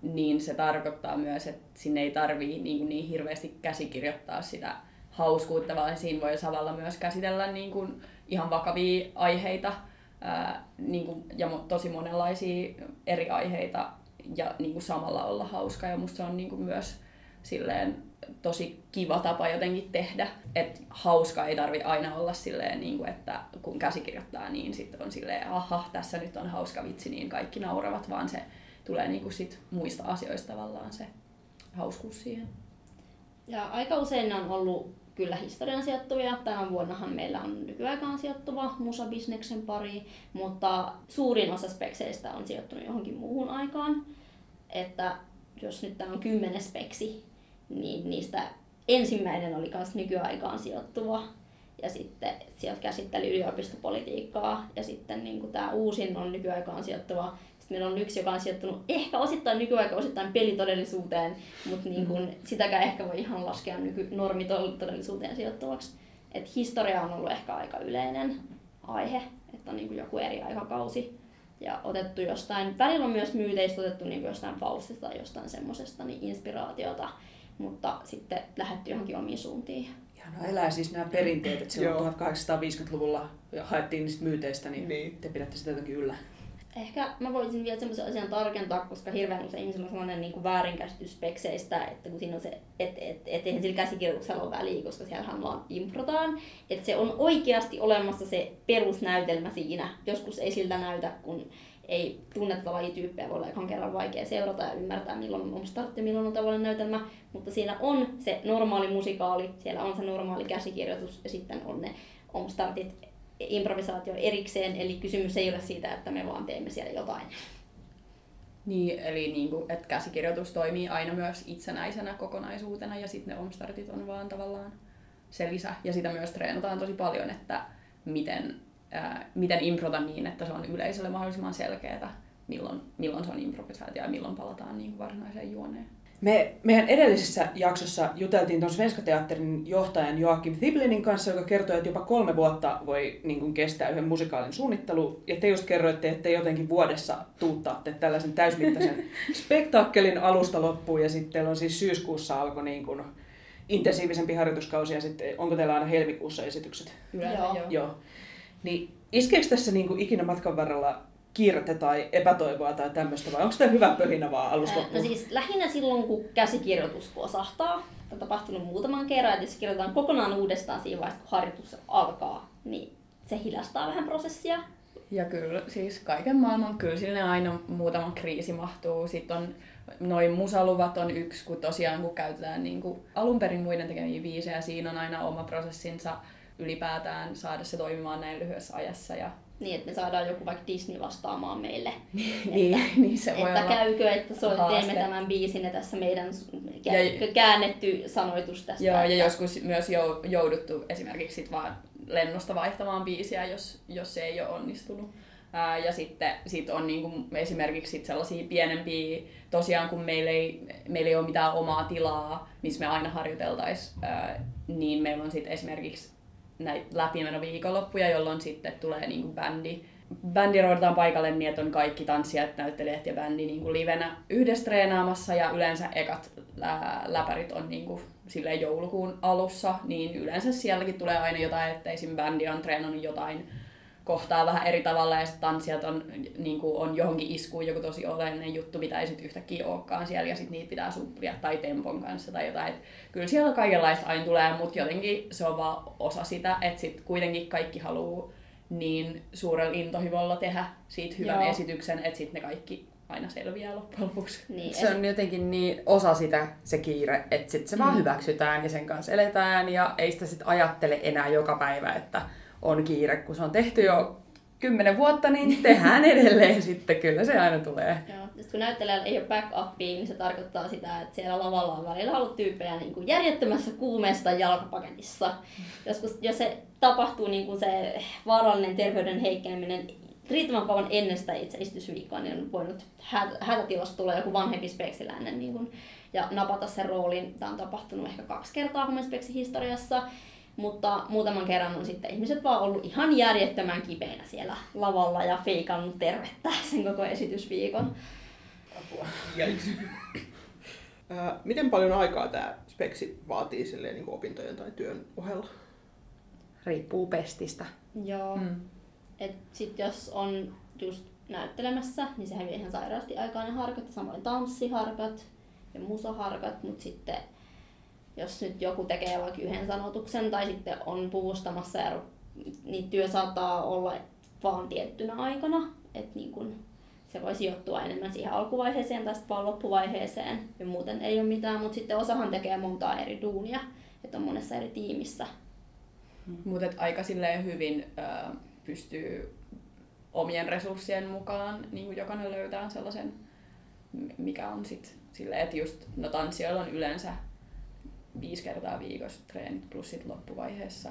niin se tarkoittaa myös, että sinne ei tarvii niin, niin hirveästi käsikirjoittaa sitä hauskuutta, vaan siinä voi samalla myös käsitellä niin kuin ihan vakavia aiheita ää, niin kuin, ja tosi monenlaisia eri aiheita ja niin kuin samalla olla hauska. Ja musta se on niin kuin myös silleen tosi kiva tapa jotenkin tehdä. Että hauska ei tarvi aina olla silleen, niin kuin, että kun käsikirjoittaa, niin sitten on silleen, aha, tässä nyt on hauska vitsi, niin kaikki nauravat, vaan se tulee niin kuin sit muista asioista tavallaan se hauskuus siihen. Ja aika usein ne on ollut kyllä historian sijoittuvia. Tänä vuonnahan meillä on nykyaikaan sijoittuva musabisneksen pari, mutta suurin osa spekseistä on sijoittunut johonkin muuhun aikaan. Että jos nyt tämä on kymmenen speksi, niin niistä ensimmäinen oli myös nykyaikaan sijoittuva ja sitten sieltä käsitteli yliopistopolitiikkaa ja sitten niin kuin tämä uusin on nykyaikaan sijoittuva. Sitten meillä on yksi, joka on sijoittunut ehkä osittain nykyaikaan, osittain pelitodellisuuteen, mutta niin kuin, mm. sitäkään ehkä voi ihan laskea nyky- normitodellisuuteen sijoittuvaksi. Et historia on ollut ehkä aika yleinen aihe, että on niin kuin joku eri aikakausi ja otettu jostain, välillä on myös myyteistä otettu niin kuin jostain Faustista tai jostain semmoisesta niin inspiraatiota mutta sitten lähdetty johonkin omiin suuntiin. no elää siis nämä perinteet, että silloin 1850-luvulla haettiin niistä myyteistä, niin, niin. te pidätte sitä jotenkin yllä. Ehkä mä voisin vielä semmoisen asian tarkentaa, koska hirveän usein ihmisillä on sellainen niin kuin väärinkäsitys spekseistä, että kun siinä on se, että et, et, eihän sillä käsikirjoituksella ole väliä, koska siellähän vaan improtaan. Että se on oikeasti olemassa se perusnäytelmä siinä. Joskus ei siltä näytä, kun ei tunnetta lajityyppejä voi olla ekan kerran vaikea seurata ja ymmärtää, milloin on startti, milloin on tavallinen näytelmä, mutta siinä on se normaali musikaali, siellä on se normaali käsikirjoitus ja sitten on ne omstartit improvisaatio erikseen, eli kysymys ei ole siitä, että me vaan teemme siellä jotain. Niin, eli niin kuin, että käsikirjoitus toimii aina myös itsenäisenä kokonaisuutena ja sitten ne omstartit on vaan tavallaan se lisä. Ja sitä myös treenataan tosi paljon, että miten ää, miten improta niin, että se on yleisölle mahdollisimman selkeää, milloin, milloin se on improvisaatio ja milloin palataan niin kuin varsinaiseen juoneen. Me, meidän edellisessä jaksossa juteltiin tuon Svenska Teatterin johtajan Joakim Thiblinin kanssa, joka kertoi, että jopa kolme vuotta voi niin kuin, kestää yhden musikaalin suunnittelu. Ja te just kerroitte, että te jotenkin vuodessa tuuttaatte tällaisen täysmittaisen spektaakkelin alusta loppuun. Ja sitten teillä on siis syyskuussa alkoi niin kuin, intensiivisempi harjoituskausi ja sitten onko teillä aina helmikuussa esitykset? Yleensä joo. joo. Niin iskeekö tässä niin kuin ikinä matkan varrella kiirettä tai epätoivoa tai tämmöistä, vai onko tämä hyvä pöhinä vaan alusta No siis lähinnä silloin, kun käsikirjoitus posahtaa. on tapahtunut muutaman kerran, että jos kirjoitetaan kokonaan uudestaan siinä vaiheessa, kun harjoitus alkaa, niin se hilastaa vähän prosessia. Ja kyllä, siis kaiken maailman, kyllä sinne aina muutama kriisi mahtuu. Sitten on noin musaluvat on yksi, kun tosiaan kun käytetään niin kuin alun perin muiden tekemiä biisejä, siinä on aina oma prosessinsa ylipäätään saada se toimimaan näin lyhyessä ajassa. Ja... Niin, että me saadaan joku vaikka Disney vastaamaan meille. niin, että, niin se voi että olla käykö, että so, teemme tämän biisin ja tässä meidän ja, käännetty sanoitus tästä. Joo, että... ja joskus myös jouduttu esimerkiksi sit vaan lennosta vaihtamaan biisiä, jos, jos se ei ole onnistunut. Ää, ja sitten sit on niinku esimerkiksi sit sellaisia pienempiä, tosiaan kun meillä ei, meillä ei ole mitään omaa tilaa, missä me aina harjoiteltaisiin, niin meillä on sitten esimerkiksi läpimeno viikonloppuja, jolloin sitten tulee niin kuin bändi. Bändi roudataan paikalle niin, että on kaikki tanssijat, näyttelijät ja bändi niin kuin livenä yhdessä treenaamassa ja yleensä ekat lä- läpärit on niin kuin silleen joulukuun alussa, niin yleensä sielläkin tulee aina jotain, että esim. bändi on treenannut jotain kohtaa vähän eri tavalla ja sitten tanssijat on, niin kuin on johonkin iskuun joku tosi oleellinen juttu, mitä ei sitten yhtäkkiä olekaan siellä ja sitten niitä pitää suppia tai tempon kanssa tai jotain. Et kyllä siellä kaikenlaista aina tulee, mutta jotenkin se on vaan osa sitä, että sitten kuitenkin kaikki haluaa niin suurella intohimolla tehdä siitä hyvän Joo. esityksen, että sitten ne kaikki aina selviää loppujen lopuksi. Niin, Se on jotenkin niin osa sitä se kiire, että sit se mm. vaan hyväksytään ja sen kanssa eletään ja ei sitä sit ajattele enää joka päivä, että on kiire, kun se on tehty jo kymmenen vuotta, niin tehdään edelleen sitten, kyllä se aina tulee. Joo. Sitten kun näyttelijällä ei ole backupia, niin se tarkoittaa sitä, että siellä lavalla on välillä ollut tyyppejä niin kuin järjettömässä kuumeesta jalkapaketissa. Joskus, jos se tapahtuu niin kuin se vaarallinen terveyden heikkeneminen riittävän kauan ennen sitä itse esitysviikkoa, niin on voinut hä- hätätilasta tulla joku vanhempi speksiläinen niin kuin, ja napata sen roolin. Tämä on tapahtunut ehkä kaksi kertaa Humespeksin historiassa. Mutta muutaman kerran on sitten ihmiset vaan ollut ihan järjettömän kipeänä siellä lavalla ja feikannut tervettä sen koko esitysviikon. Ää, Miten paljon aikaa tämä speksi vaatii silleen, niin kuin opintojen tai työn ohella? Riippuu pestistä. Joo. Mm. Et sit jos on just näyttelemässä, niin sehän vie ihan sairaasti aikaa ne harkat, ja samoin tanssiharkat ja musaharkat, mutta sitten jos nyt joku tekee vaikka yhden sanotuksen tai sitten on puvustamassa ja niin työ saattaa olla vaan tiettynä aikana, että niin kun se voi sijoittua enemmän siihen alkuvaiheeseen tai sitten vaan loppuvaiheeseen ja muuten ei ole mitään, mutta sitten osahan tekee montaa eri duunia, että on monessa eri tiimissä. Mutta aika silleen hyvin ö, pystyy omien resurssien mukaan niin kuin jokainen löytää sellaisen, mikä on sitten silleen, että just no tanssijoilla on yleensä viisi kertaa viikossa treenit plus sit loppuvaiheessa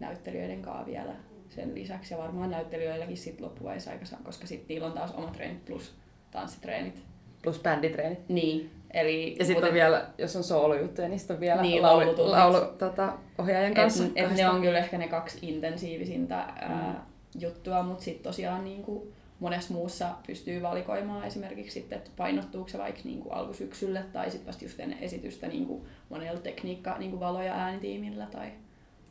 näyttelijöiden kanssa vielä sen lisäksi ja varmaan näyttelijöilläkin sit loppuvaiheessa aikaisemmin, koska sitten niillä on taas omat treenit plus tanssitreenit. Plus bänditreenit. Niin, eli Ja sitten on vielä, jos on soolojuttuja, niin sitten on vielä Niin, laulu, laulu tota, ohjaajan kanssa. Et, et ne on kyllä ehkä ne kaksi intensiivisintä ää, juttua, mutta sitten tosiaan niin kuin monessa muussa pystyy valikoimaan esimerkiksi sitten, että painottuuko se vaikka niin kuin alkusyksylle tai sitten vasta just ennen esitystä niin kuin monella tekniikka, niin kuin valo- ja äänitiimillä tai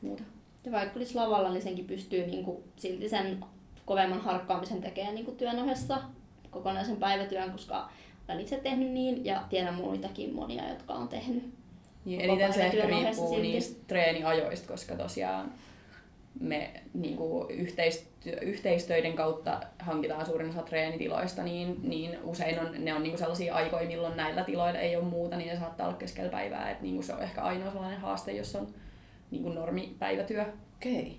muuta. Ja vaikka olisi lavalla, niin senkin pystyy niinku silti sen kovemman harkkaamisen tekemään niinku työn ohessa kokonaisen päivätyön, koska olen itse tehnyt niin ja tiedän muitakin monia, jotka on tehnyt. Niin eniten se ehkä riippuu silti. niistä treeniajoista, koska tosiaan me niin kuin yhteistyö, yhteistöiden kautta hankitaan suurin osa treenitiloista, niin, niin usein on, ne on niin kuin sellaisia aikoja, milloin näillä tiloilla ei ole muuta, niin ne saattaa olla keskellä päivää. Et niin kuin se on ehkä ainoa sellainen haaste, jos on niin kuin normipäivätyö. Okei.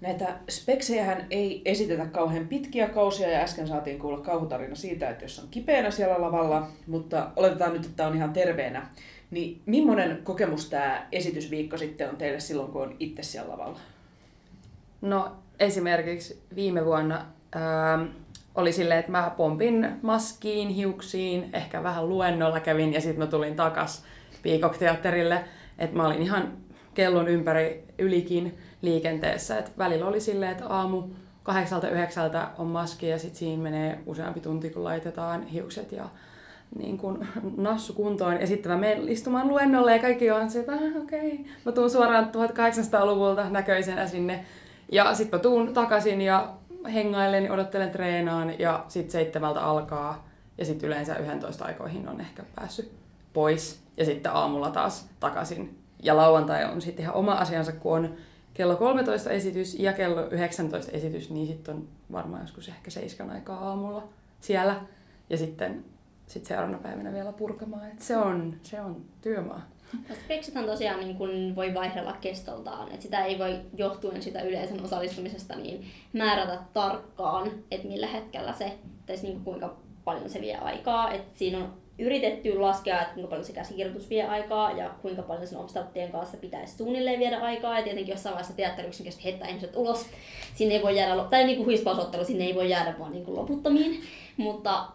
Näitä speksejähän ei esitetä kauhean pitkiä kausia ja äsken saatiin kuulla kauhutarina siitä, että jos on kipeänä siellä lavalla, mutta oletetaan nyt, että on ihan terveenä. Niin millainen kokemus tämä esitysviikko sitten on teille silloin, kun on itse siellä lavalla? No esimerkiksi viime vuonna ää, oli silleen, että mä pompin maskiin, hiuksiin, ehkä vähän luennolla kävin ja sitten mä tulin takas Peacock-teatterille. Että mä olin ihan kellon ympäri ylikin liikenteessä. Et välillä oli silleen, että aamu kahdeksalta yhdeksältä on maski ja sitten siinä menee useampi tunti, kun laitetaan hiukset ja niin kuin nassu kuntoon. Ja sitten mä menen istumaan luennolle ja kaikki on se, että ah, okei. Okay. Mä tuun suoraan 1800-luvulta näköisenä sinne. Ja sitten mä tuun takaisin ja hengailen, odottelen treenaan ja sitten seitsemältä alkaa. Ja sitten yleensä 11 aikoihin on ehkä päässyt pois. Ja sitten aamulla taas takaisin. Ja lauantai on sitten ihan oma asiansa, kun on kello 13 esitys ja kello 19 esitys, niin sitten on varmaan joskus ehkä seiskan aikaa aamulla siellä. Ja sitten sit seuraavana päivänä vielä purkamaan. Et se, on, se on työmaa. Speksethän tosiaan niin kun voi vaihdella kestoltaan, että sitä ei voi johtuen sitä yleisön osallistumisesta niin määrätä tarkkaan, että millä hetkellä se, tai niin kuin kuinka paljon se vie aikaa. Et siinä on yritetty laskea, että kuinka paljon se käsikirjoitus vie aikaa ja kuinka paljon sen obstattien kanssa pitäisi suunnilleen viedä aikaa. Ja tietenkin jossain vaiheessa teatteri yksinkertaisesti heittää ihmiset ulos. Sinne ei voi jäädä, tai niin kuin huispausottelu, sinne ei voi jäädä vaan niin kuin loputtomiin. Mutta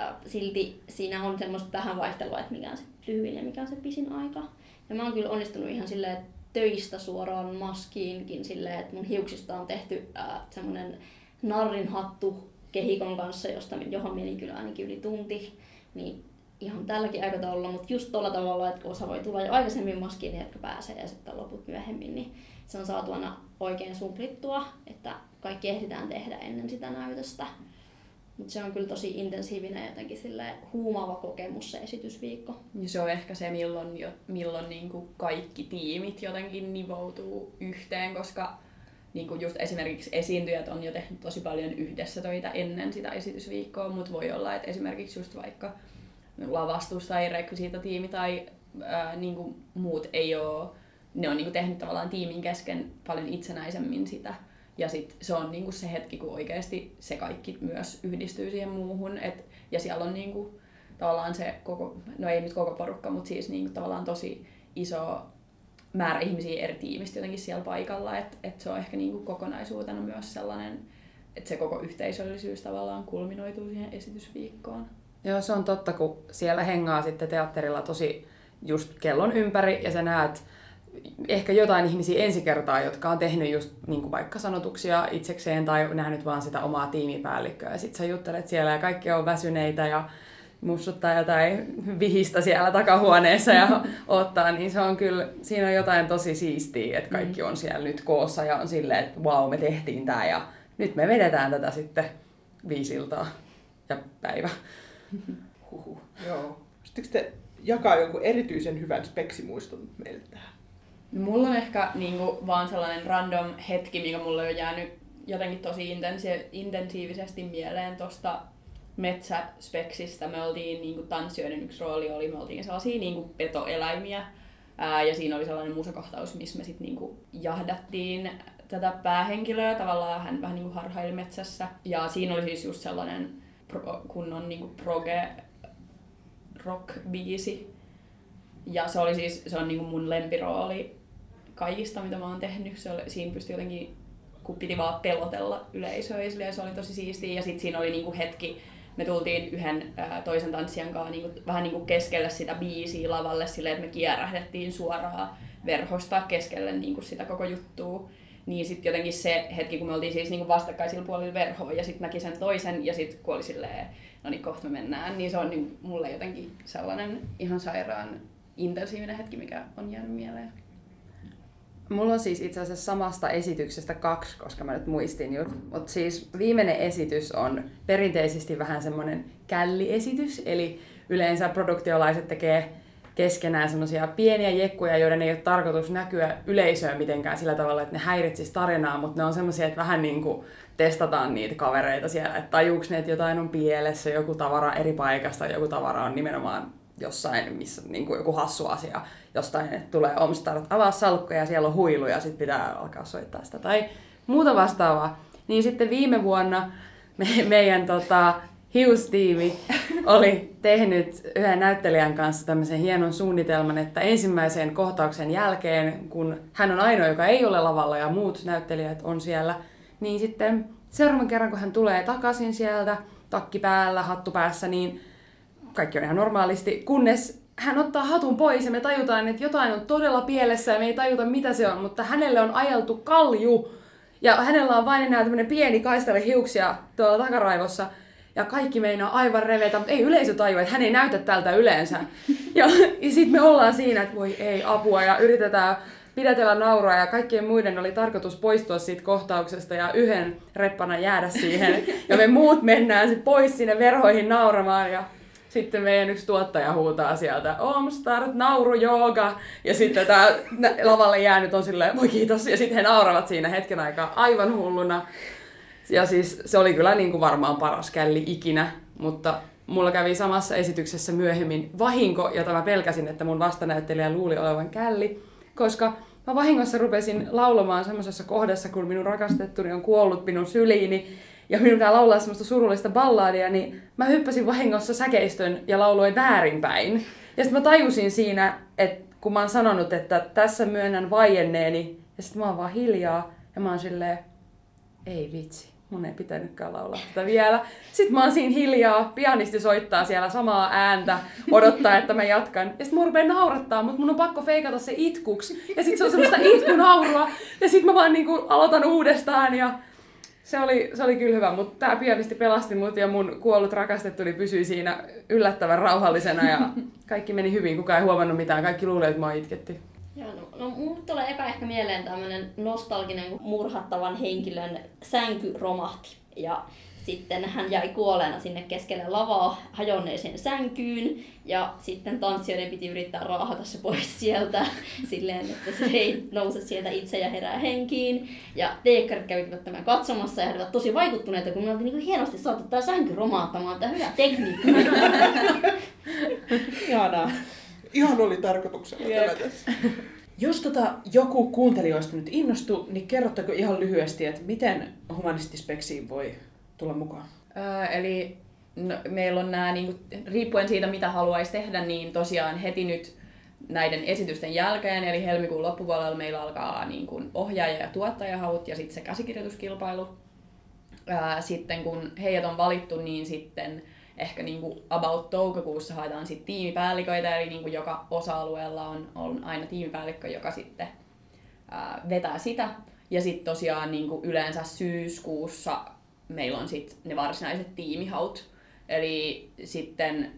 äh, silti siinä on semmoista vähän vaihtelua, että mikä on se lyhyin ja mikä on se pisin aika. Ja mä oon kyllä onnistunut ihan silleen, että töistä suoraan maskiinkin silleen, että mun hiuksista on tehty äh, semmoinen narrinhattu kehikon kanssa, josta, johon meni kyllä ainakin yli tunti. Niin ihan tälläkin aikataululla, mutta just tuolla tavalla, että osa voi tulla jo aikaisemmin maskiin, ne jotka pääsee ja sitten loput myöhemmin, niin se on saatu aina oikein suplittua, että kaikki ehditään tehdä ennen sitä näytöstä. Mutta se on kyllä tosi intensiivinen jotenkin sille huumaava kokemus se esitysviikko. Ja se on ehkä se, milloin, jo, milloin niin kuin kaikki tiimit jotenkin nivoutuu yhteen, koska niin kuin just esimerkiksi esiintyjät on jo tehnyt tosi paljon yhdessä töitä ennen sitä esitysviikkoa, mutta voi olla, että esimerkiksi just vaikka lavastus tai rekvisiitatiimi tai ää, niin kuin muut ei ole, ne on niin kuin tehnyt tavallaan tiimin kesken paljon itsenäisemmin sitä. Ja sit se on niinku se hetki, kun oikeasti se kaikki myös yhdistyy siihen muuhun. Et, ja siellä on niinku, tavallaan se koko, no ei nyt koko porukka, mutta siis niinku tavallaan tosi iso määrä ihmisiä eri tiimistä jotenkin siellä paikalla. Että et se on ehkä niinku kokonaisuutena myös sellainen, että se koko yhteisöllisyys tavallaan kulminoituu siihen esitysviikkoon. Joo, se on totta, kun siellä hengaa sitten teatterilla tosi just kellon ympäri ja sä näet ehkä jotain ihmisiä ensi kertaa, jotka on tehnyt just niin kuin vaikka sanotuksia itsekseen tai nähnyt vaan sitä omaa tiimipäällikköä. Ja sit sä juttelet siellä ja kaikki on väsyneitä ja mussuttaa jotain vihistä siellä takahuoneessa ja ottaa, niin se on kyllä, siinä on jotain tosi siistiä, että kaikki on siellä nyt koossa ja on silleen, että wow, me tehtiin tää ja nyt me vedetään tätä sitten viisiltaa ja päivä. Huhu. Joo. Sitten te jakaa jonkun erityisen hyvän speksimuiston meille tähän? Mulla on ehkä niinku vaan sellainen random hetki, mikä mulle on jäänyt jotenkin tosi intensi- intensiivisesti mieleen tuosta metsäspeksistä. Me oltiin niinku tanssijoiden yksi rooli oli, me oltiin sellaisia niinku petoeläimiä. Ää, ja siinä oli sellainen musakohtaus, missä me sitten niinku jahdattiin tätä päähenkilöä. Tavallaan hän vähän niinku harhaili metsässä. Ja siinä oli siis just sellainen pro, kunnon niinku proge rock-biisi. Ja se oli siis, se on niinku mun lempirooli kaikista, mitä mä oon tehnyt. Se oli, siinä pystyi jotenkin, kun piti vaan pelotella yleisöä ja se oli tosi siistiä. Ja sitten siinä oli niinku hetki, me tultiin yhden ää, toisen tanssijan kanssa niinku, vähän niinku keskelle sitä biisiä lavalle silleen, että me kierähdettiin suoraan verhosta keskelle niinku sitä koko juttua. Niin sitten jotenkin se hetki, kun me oltiin siis niinku vastakkaisilla puolilla verhoa ja sitten näki sen toisen ja sitten kun oli silleen, no niin kohta me mennään, niin se on niin mulle jotenkin sellainen ihan sairaan intensiivinen hetki, mikä on jäänyt mieleen. Mulla on siis itse asiassa samasta esityksestä kaksi, koska mä nyt muistin just. Mutta siis viimeinen esitys on perinteisesti vähän semmoinen källiesitys, eli yleensä produktiolaiset tekee keskenään semmoisia pieniä jekkuja, joiden ei ole tarkoitus näkyä yleisöön mitenkään sillä tavalla, että ne häiritsisi tarinaa, mutta ne on semmoisia, että vähän niin kuin testataan niitä kavereita siellä, että tajuuks ne, että jotain on pielessä, joku tavara eri paikasta, joku tavara on nimenomaan jossain, missä niin kuin joku hassu asia, jostain että tulee Omstar, avaa salkkuja ja siellä on huilu ja sitten pitää alkaa soittaa sitä tai muuta vastaavaa. Niin sitten viime vuonna me, meidän tota, hiustiimi oli tehnyt yhden näyttelijän kanssa tämmöisen hienon suunnitelman, että ensimmäisen kohtauksen jälkeen, kun hän on ainoa, joka ei ole lavalla ja muut näyttelijät on siellä, niin sitten seuraavan kerran, kun hän tulee takaisin sieltä, takki päällä, hattu päässä, niin kaikki on ihan normaalisti, kunnes hän ottaa hatun pois ja me tajutaan, että jotain on todella pielessä ja me ei tajuta mitä se on, mutta hänelle on ajeltu kalju ja hänellä on vain enää tämmöinen pieni kaistale hiuksia tuolla takaraivossa ja kaikki meinaa aivan revetä, ei yleisö tajua, että hän ei näytä tältä yleensä. Ja, ja sitten me ollaan siinä, että voi ei apua ja yritetään pidätellä nauraa ja kaikkien muiden oli tarkoitus poistua siitä kohtauksesta ja yhden reppana jäädä siihen. Ja me muut mennään sit pois sinne verhoihin nauramaan ja sitten meidän yksi tuottaja huutaa sieltä, Omstart, nauru jooga. Ja sitten tämä lavalle jäänyt on silleen, voi kiitos. Ja sitten he nauravat siinä hetken aikaa aivan hulluna. Ja siis se oli kyllä niin kuin varmaan paras källi ikinä, mutta mulla kävi samassa esityksessä myöhemmin vahinko, jota mä pelkäsin, että mun vastanäyttelijä luuli olevan källi, koska mä vahingossa rupesin laulamaan semmoisessa kohdassa, kun minun rakastettuni on kuollut minun syliini, ja minun pitää laulaa semmoista surullista balladia, niin mä hyppäsin vahingossa säkeistön ja lauloin väärinpäin. Ja sitten mä tajusin siinä, että kun mä oon sanonut, että tässä myönnän vaienneeni, ja sitten mä oon vaan hiljaa, ja mä oon silleen, ei vitsi, mun ei pitänytkään laulaa tätä vielä. Sitten mä oon siinä hiljaa, pianisti soittaa siellä samaa ääntä, odottaa, että mä jatkan. Ja sitten mä rupean naurattaa, mutta mun on pakko feikata se itkuksi. Ja sitten se on semmoista itkunaurua. Ja sitten mä vaan niinku aloitan uudestaan ja se oli, se oli kyllä hyvä, mutta tämä pianisti pelasti mut ja mun kuollut rakastettuni pysyi siinä yllättävän rauhallisena ja kaikki meni hyvin, kukaan ei huomannut mitään, kaikki luulee, että mä oon itketty. Joo, no, no mulle tulee eka ehkä mieleen tämmönen nostalginen murhattavan henkilön sänky romahti. Ja sitten hän jäi kuolleena sinne keskelle lavaa hajonneeseen sänkyyn ja sitten tanssijoiden piti yrittää raahata se pois sieltä silleen, että se ei nouse sieltä itse ja herää henkiin. Ja teekkarit kävivät tämän katsomassa ja he olivat tosi vaikuttuneita, kun me oltiin niin hienosti saatu tämä sänky romahtamaan, tämä hyvä tekniikka. Ihanaa. Ihan oli tarkoituksena Jep. tämä tässä. Jos tota joku kuuntelijoista nyt innostuu, niin kerrottako ihan lyhyesti, että miten humanistispeksiin voi tulla mukaan? Öö, eli no, meillä on nämä, niin riippuen siitä mitä haluaisi tehdä, niin tosiaan heti nyt näiden esitysten jälkeen, eli helmikuun loppupuolella meillä alkaa niin kuin ohjaaja- ja tuottajahaut ja sitten se käsikirjoituskilpailu. Ää, sitten kun heidät on valittu, niin sitten ehkä niin kuin about toukokuussa haetaan sitten tiimipäälliköitä, eli niin kuin joka osa-alueella on, on aina tiimipäällikkö, joka sitten ää, vetää sitä. Ja sitten tosiaan niin kuin yleensä syyskuussa meillä on sitten ne varsinaiset tiimihaut. Eli sitten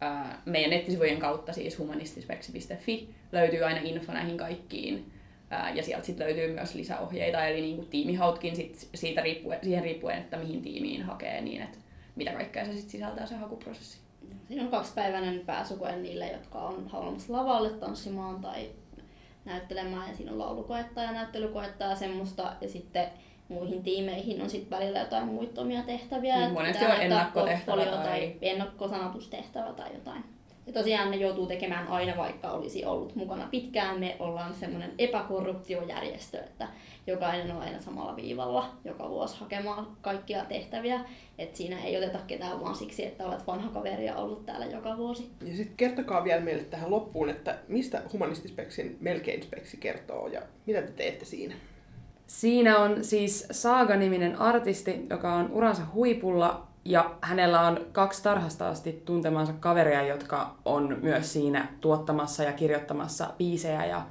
ää, meidän nettisivujen kautta, siis humanistispeksi.fi, löytyy aina info näihin kaikkiin. Ää, ja sieltä sitten löytyy myös lisäohjeita, eli niin kuin tiimihautkin sit siitä riippuen, siihen riippuen, että mihin tiimiin hakee, niin että mitä kaikkea se sitten sisältää se hakuprosessi. Siinä on kaksipäiväinen pääsykoe niille, jotka on haluamassa lavalle tanssimaan tai näyttelemään. Ja siinä on laulukoetta ja näyttelykoetta ja semmoista. Ja sitten muihin tiimeihin on sitten välillä jotain muita omia tehtäviä. Niin, että monesti on ennakkotehtävä tai- tai ennakkosanatustehtävä tai jotain. Ja tosiaan ne joutuu tekemään aina, vaikka olisi ollut mukana pitkään. Me ollaan semmoinen epäkorruptiojärjestö, että jokainen on aina samalla viivalla joka vuosi hakemaan kaikkia tehtäviä. Et siinä ei oteta ketään vaan siksi, että olet vanha kaveri ja ollut täällä joka vuosi. Ja sitten kertokaa vielä meille tähän loppuun, että mistä humanistispeksin melkein speksi kertoo ja mitä te teette siinä? Siinä on siis Saaga-niminen artisti, joka on uransa huipulla ja hänellä on kaksi tarhasta asti tuntemansa kaveria, jotka on myös siinä tuottamassa ja kirjoittamassa biisejä ja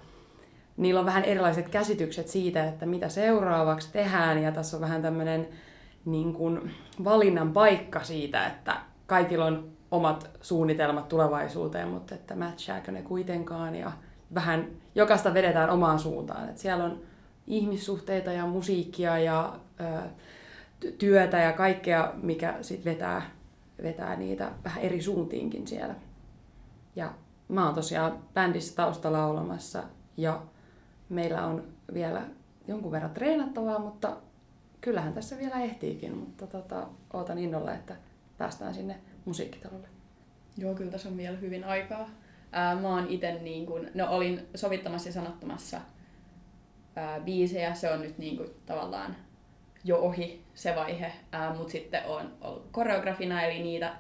niillä on vähän erilaiset käsitykset siitä, että mitä seuraavaksi tehdään ja tässä on vähän tämmöinen niin kuin valinnan paikka siitä, että kaikilla on omat suunnitelmat tulevaisuuteen, mutta että matchaako ne kuitenkaan ja vähän jokaista vedetään omaan suuntaan. Et siellä on ihmissuhteita ja musiikkia ja työtä ja kaikkea, mikä sit vetää, vetää niitä vähän eri suuntiinkin siellä. Ja mä oon tosiaan bändissä taustalla laulamassa ja meillä on vielä jonkun verran treenattavaa, mutta kyllähän tässä vielä ehtiikin, mutta tota, ootan innolla, että päästään sinne musiikkitalolle. Joo, kyllä tässä on vielä hyvin aikaa. Ää, mä oon ite niin kun, no olin sovittamassa ja sanottamassa ää, biisejä, se on nyt niin kun, tavallaan jo ohi se vaihe, mutta sitten on ollut koreografina, eli niitä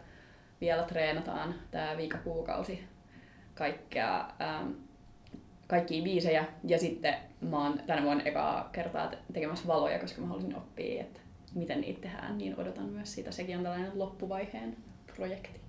vielä treenataan tämä viikko kuukausi kaikkea, ää, kaikkia biisejä. Ja sitten mä oon tänä vuonna ekaa kertaa te- tekemässä valoja, koska mä halusin oppia, että miten niitä tehdään, niin odotan myös sitä. Sekin on tällainen loppuvaiheen projekti.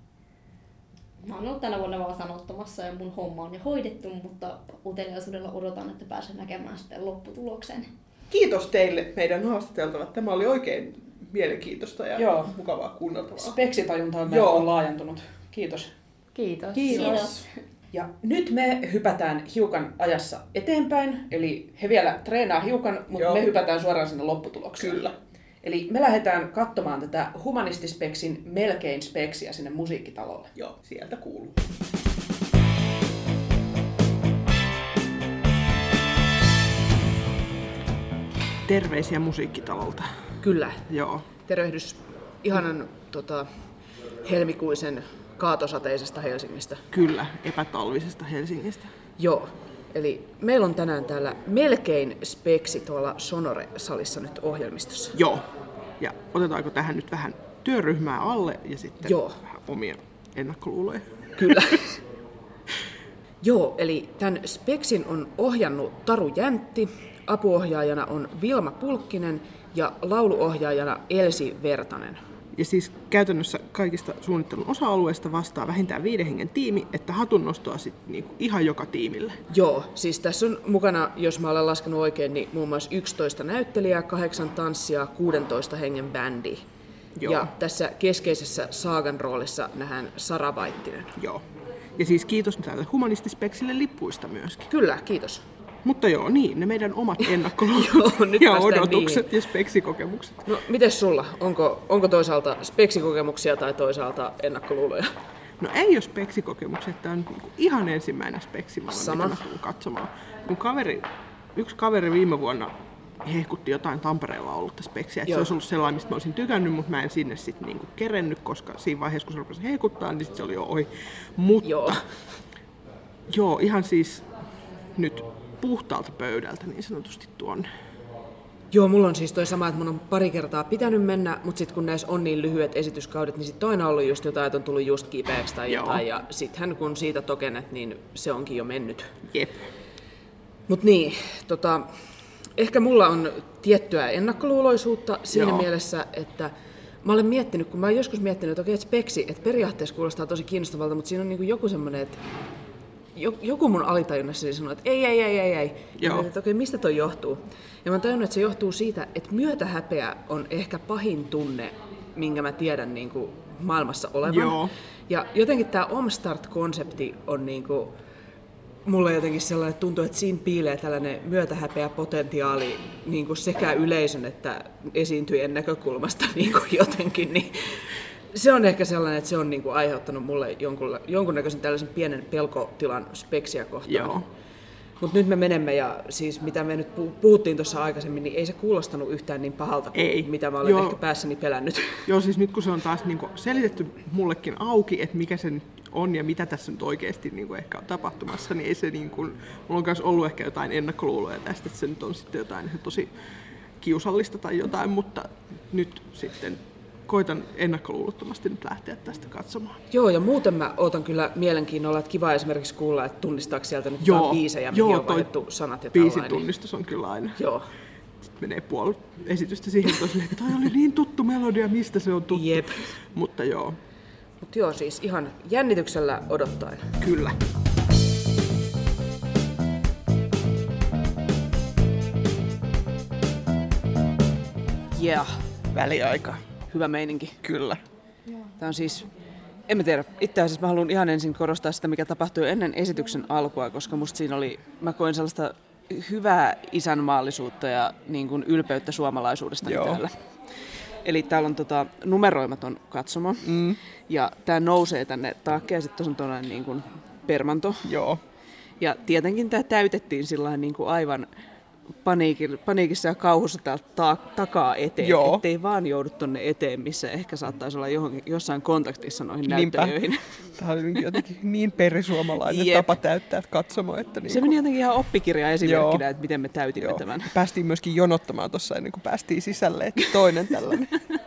Mä oon ollut tänä vuonna vaan sanottamassa ja mun homma on jo hoidettu, mutta uteliaisuudella odotan, että pääsen näkemään sitten lopputuloksen. Kiitos teille meidän haastateltavat. Tämä oli oikein mielenkiintoista ja Joo. mukavaa kuunneltavaa. Speksitajunta on, Joo. on laajentunut. Kiitos. Kiitos. Kiitos. Ja nyt me hypätään hiukan ajassa eteenpäin, eli he vielä treenaa hiukan, mutta Joo. me hypätään suoraan sinne lopputulokseen. Kyllä. Eli me lähdetään katsomaan tätä humanistispeksin melkein speksiä sinne musiikkitalolle. Joo, sieltä kuuluu. Terveisiä musiikkitalolta. Kyllä, Joo. tervehdys ihanan tota, helmikuisen kaatosateisesta Helsingistä. Kyllä, epätalvisesta Helsingistä. Joo, eli meillä on tänään täällä melkein speksi tuolla Sonore-salissa nyt ohjelmistossa. Joo. Ja otetaanko tähän nyt vähän työryhmää alle ja sitten Joo. vähän omia ennakkoluuloja? Kyllä. Joo, eli tämän speksin on ohjannut Taru Jäntti, apuohjaajana on Vilma Pulkkinen ja lauluohjaajana Elsi Vertanen. Ja siis käytännössä kaikista suunnittelun osa-alueista vastaa vähintään viiden hengen tiimi, että hatunnostoa sitten niinku ihan joka tiimille. Joo, siis tässä on mukana, jos mä olen laskenut oikein, niin muun muassa 11 näyttelijää, 8 tanssia, 16 hengen bändi. Joo. Ja tässä keskeisessä Saagan roolissa nähdään Sara Vaittinen. Joo. Ja siis kiitos tälle humanistispeksille lippuista myöskin. Kyllä, kiitos. Mutta joo, niin, ne meidän omat ennakkoluulot Joo, nyt ja odotukset niihin. ja speksikokemukset. No, mites sulla? Onko, onko toisaalta speksikokemuksia tai toisaalta ennakkoluuloja? No ei ole speksikokemukset, tämä on niinku ihan ensimmäinen speksimaailma, Sama. mitä mä tulen katsomaan. Mun kaveri, yksi kaveri viime vuonna hehkutti jotain Tampereella ollutta speksiä, että se olisi ollut sellainen, mistä mä olisin tykännyt, mutta mä en sinne sitten niinku kerennyt, koska siinä vaiheessa, kun se rupesi hehkuttaa, niin sit se oli jo ohi. Mutta Joo. joo, ihan siis nyt puhtaalta pöydältä niin sanotusti tuonne. Joo, mulla on siis toi sama, että mun on pari kertaa pitänyt mennä, mutta sitten kun näissä on niin lyhyet esityskaudet, niin sitten on aina ollut just jotain, että on tullut just kipeäksi tai Joo. jotain, ja sittenhän kun siitä tokenet, niin se onkin jo mennyt. Jep. Mut niin, tota, ehkä mulla on tiettyä ennakkoluuloisuutta siinä Joo. mielessä, että mä olen miettinyt, kun mä oon joskus miettinyt, että okei, että speksi, että periaatteessa kuulostaa tosi kiinnostavalta, mutta siinä on niinku joku semmoinen, että joku mun alitajunnassani sanoo, että ei, ei, ei, ei, ei. Joo. mä että okei, mistä toi johtuu? Ja mä tajunnut, että se johtuu siitä, että myötähäpeä on ehkä pahin tunne, minkä mä tiedän niin kuin maailmassa olevan. Joo. Ja jotenkin tämä Omstart-konsepti on niin kuin, mulle jotenkin sellainen, että tuntuu, että siinä piilee tällainen myötähäpeä potentiaali niin kuin sekä yleisön että esiintyjien näkökulmasta niin kuin jotenkin, niin se on ehkä sellainen, että se on niin kuin aiheuttanut mulle jonkun, jonkunnäköisen tällaisen pienen pelkotilan speksiä kohtaan. Joo. Mutta nyt me menemme ja siis mitä me nyt pu- puhuttiin tuossa aikaisemmin, niin ei se kuulostanut yhtään niin pahalta kuin Ei. mitä mä olen Joo. ehkä päässäni pelännyt. Joo, siis nyt kun se on taas niin selitetty mullekin auki, että mikä se nyt on ja mitä tässä nyt oikeasti niin ehkä on tapahtumassa, niin ei se niin kuin, mulla on myös ollut ehkä jotain ennakkoluuloja tästä, että se nyt on sitten jotain ihan tosi kiusallista tai jotain, mutta nyt sitten koitan ennakkoluulottomasti nyt lähteä tästä katsomaan. Joo, ja muuten mä ootan kyllä mielenkiinnolla, että kiva esimerkiksi kuulla, että tunnistaako sieltä nyt Joo. jotain biisejä, mihin Joo, on toi vaihdettu sanat ja Biisin tällainen. tunnistus on kyllä aina. Joo, Sitten menee puoli esitystä siihen, silleen, että toi oli niin tuttu melodia, mistä se on tuttu. Jep. Mutta joo, mutta joo, siis ihan jännityksellä odottaen. kyllä. Yeah, Väliaika. Hyvä meininki. Kyllä. Tämä on siis, en mä tiedä, itse asiassa mä haluan ihan ensin korostaa sitä, mikä tapahtui ennen esityksen alkua, koska musta siinä oli, mä koin sellaista hyvää isänmaallisuutta ja niin kuin ylpeyttä suomalaisuudesta täällä. Eli täällä on tota, numeroimaton katsomo, mm. ja tämä nousee tänne taakke, ja sitten on tuollainen niin kuin permanto. Joo. Ja tietenkin tämä täytettiin sillä niin kuin aivan paniikissa ja kauhussa täältä ta- takaa eteen, Joo. ettei vaan joudu tonne eteen, missä ehkä saattaisi olla johonkin, jossain kontaktissa noihin Niinpä. näyttelijöihin. Tämä oli jotenkin niin perisuomalainen Jep. tapa täyttää katsomo, että niin Se meni jotenkin ihan oppikirja esimerkkinä, Joo. että miten me täytimme Joo. tämän. Päästiin myöskin jonottamaan tuossa ennen kuin päästiin sisälle, että toinen tällainen.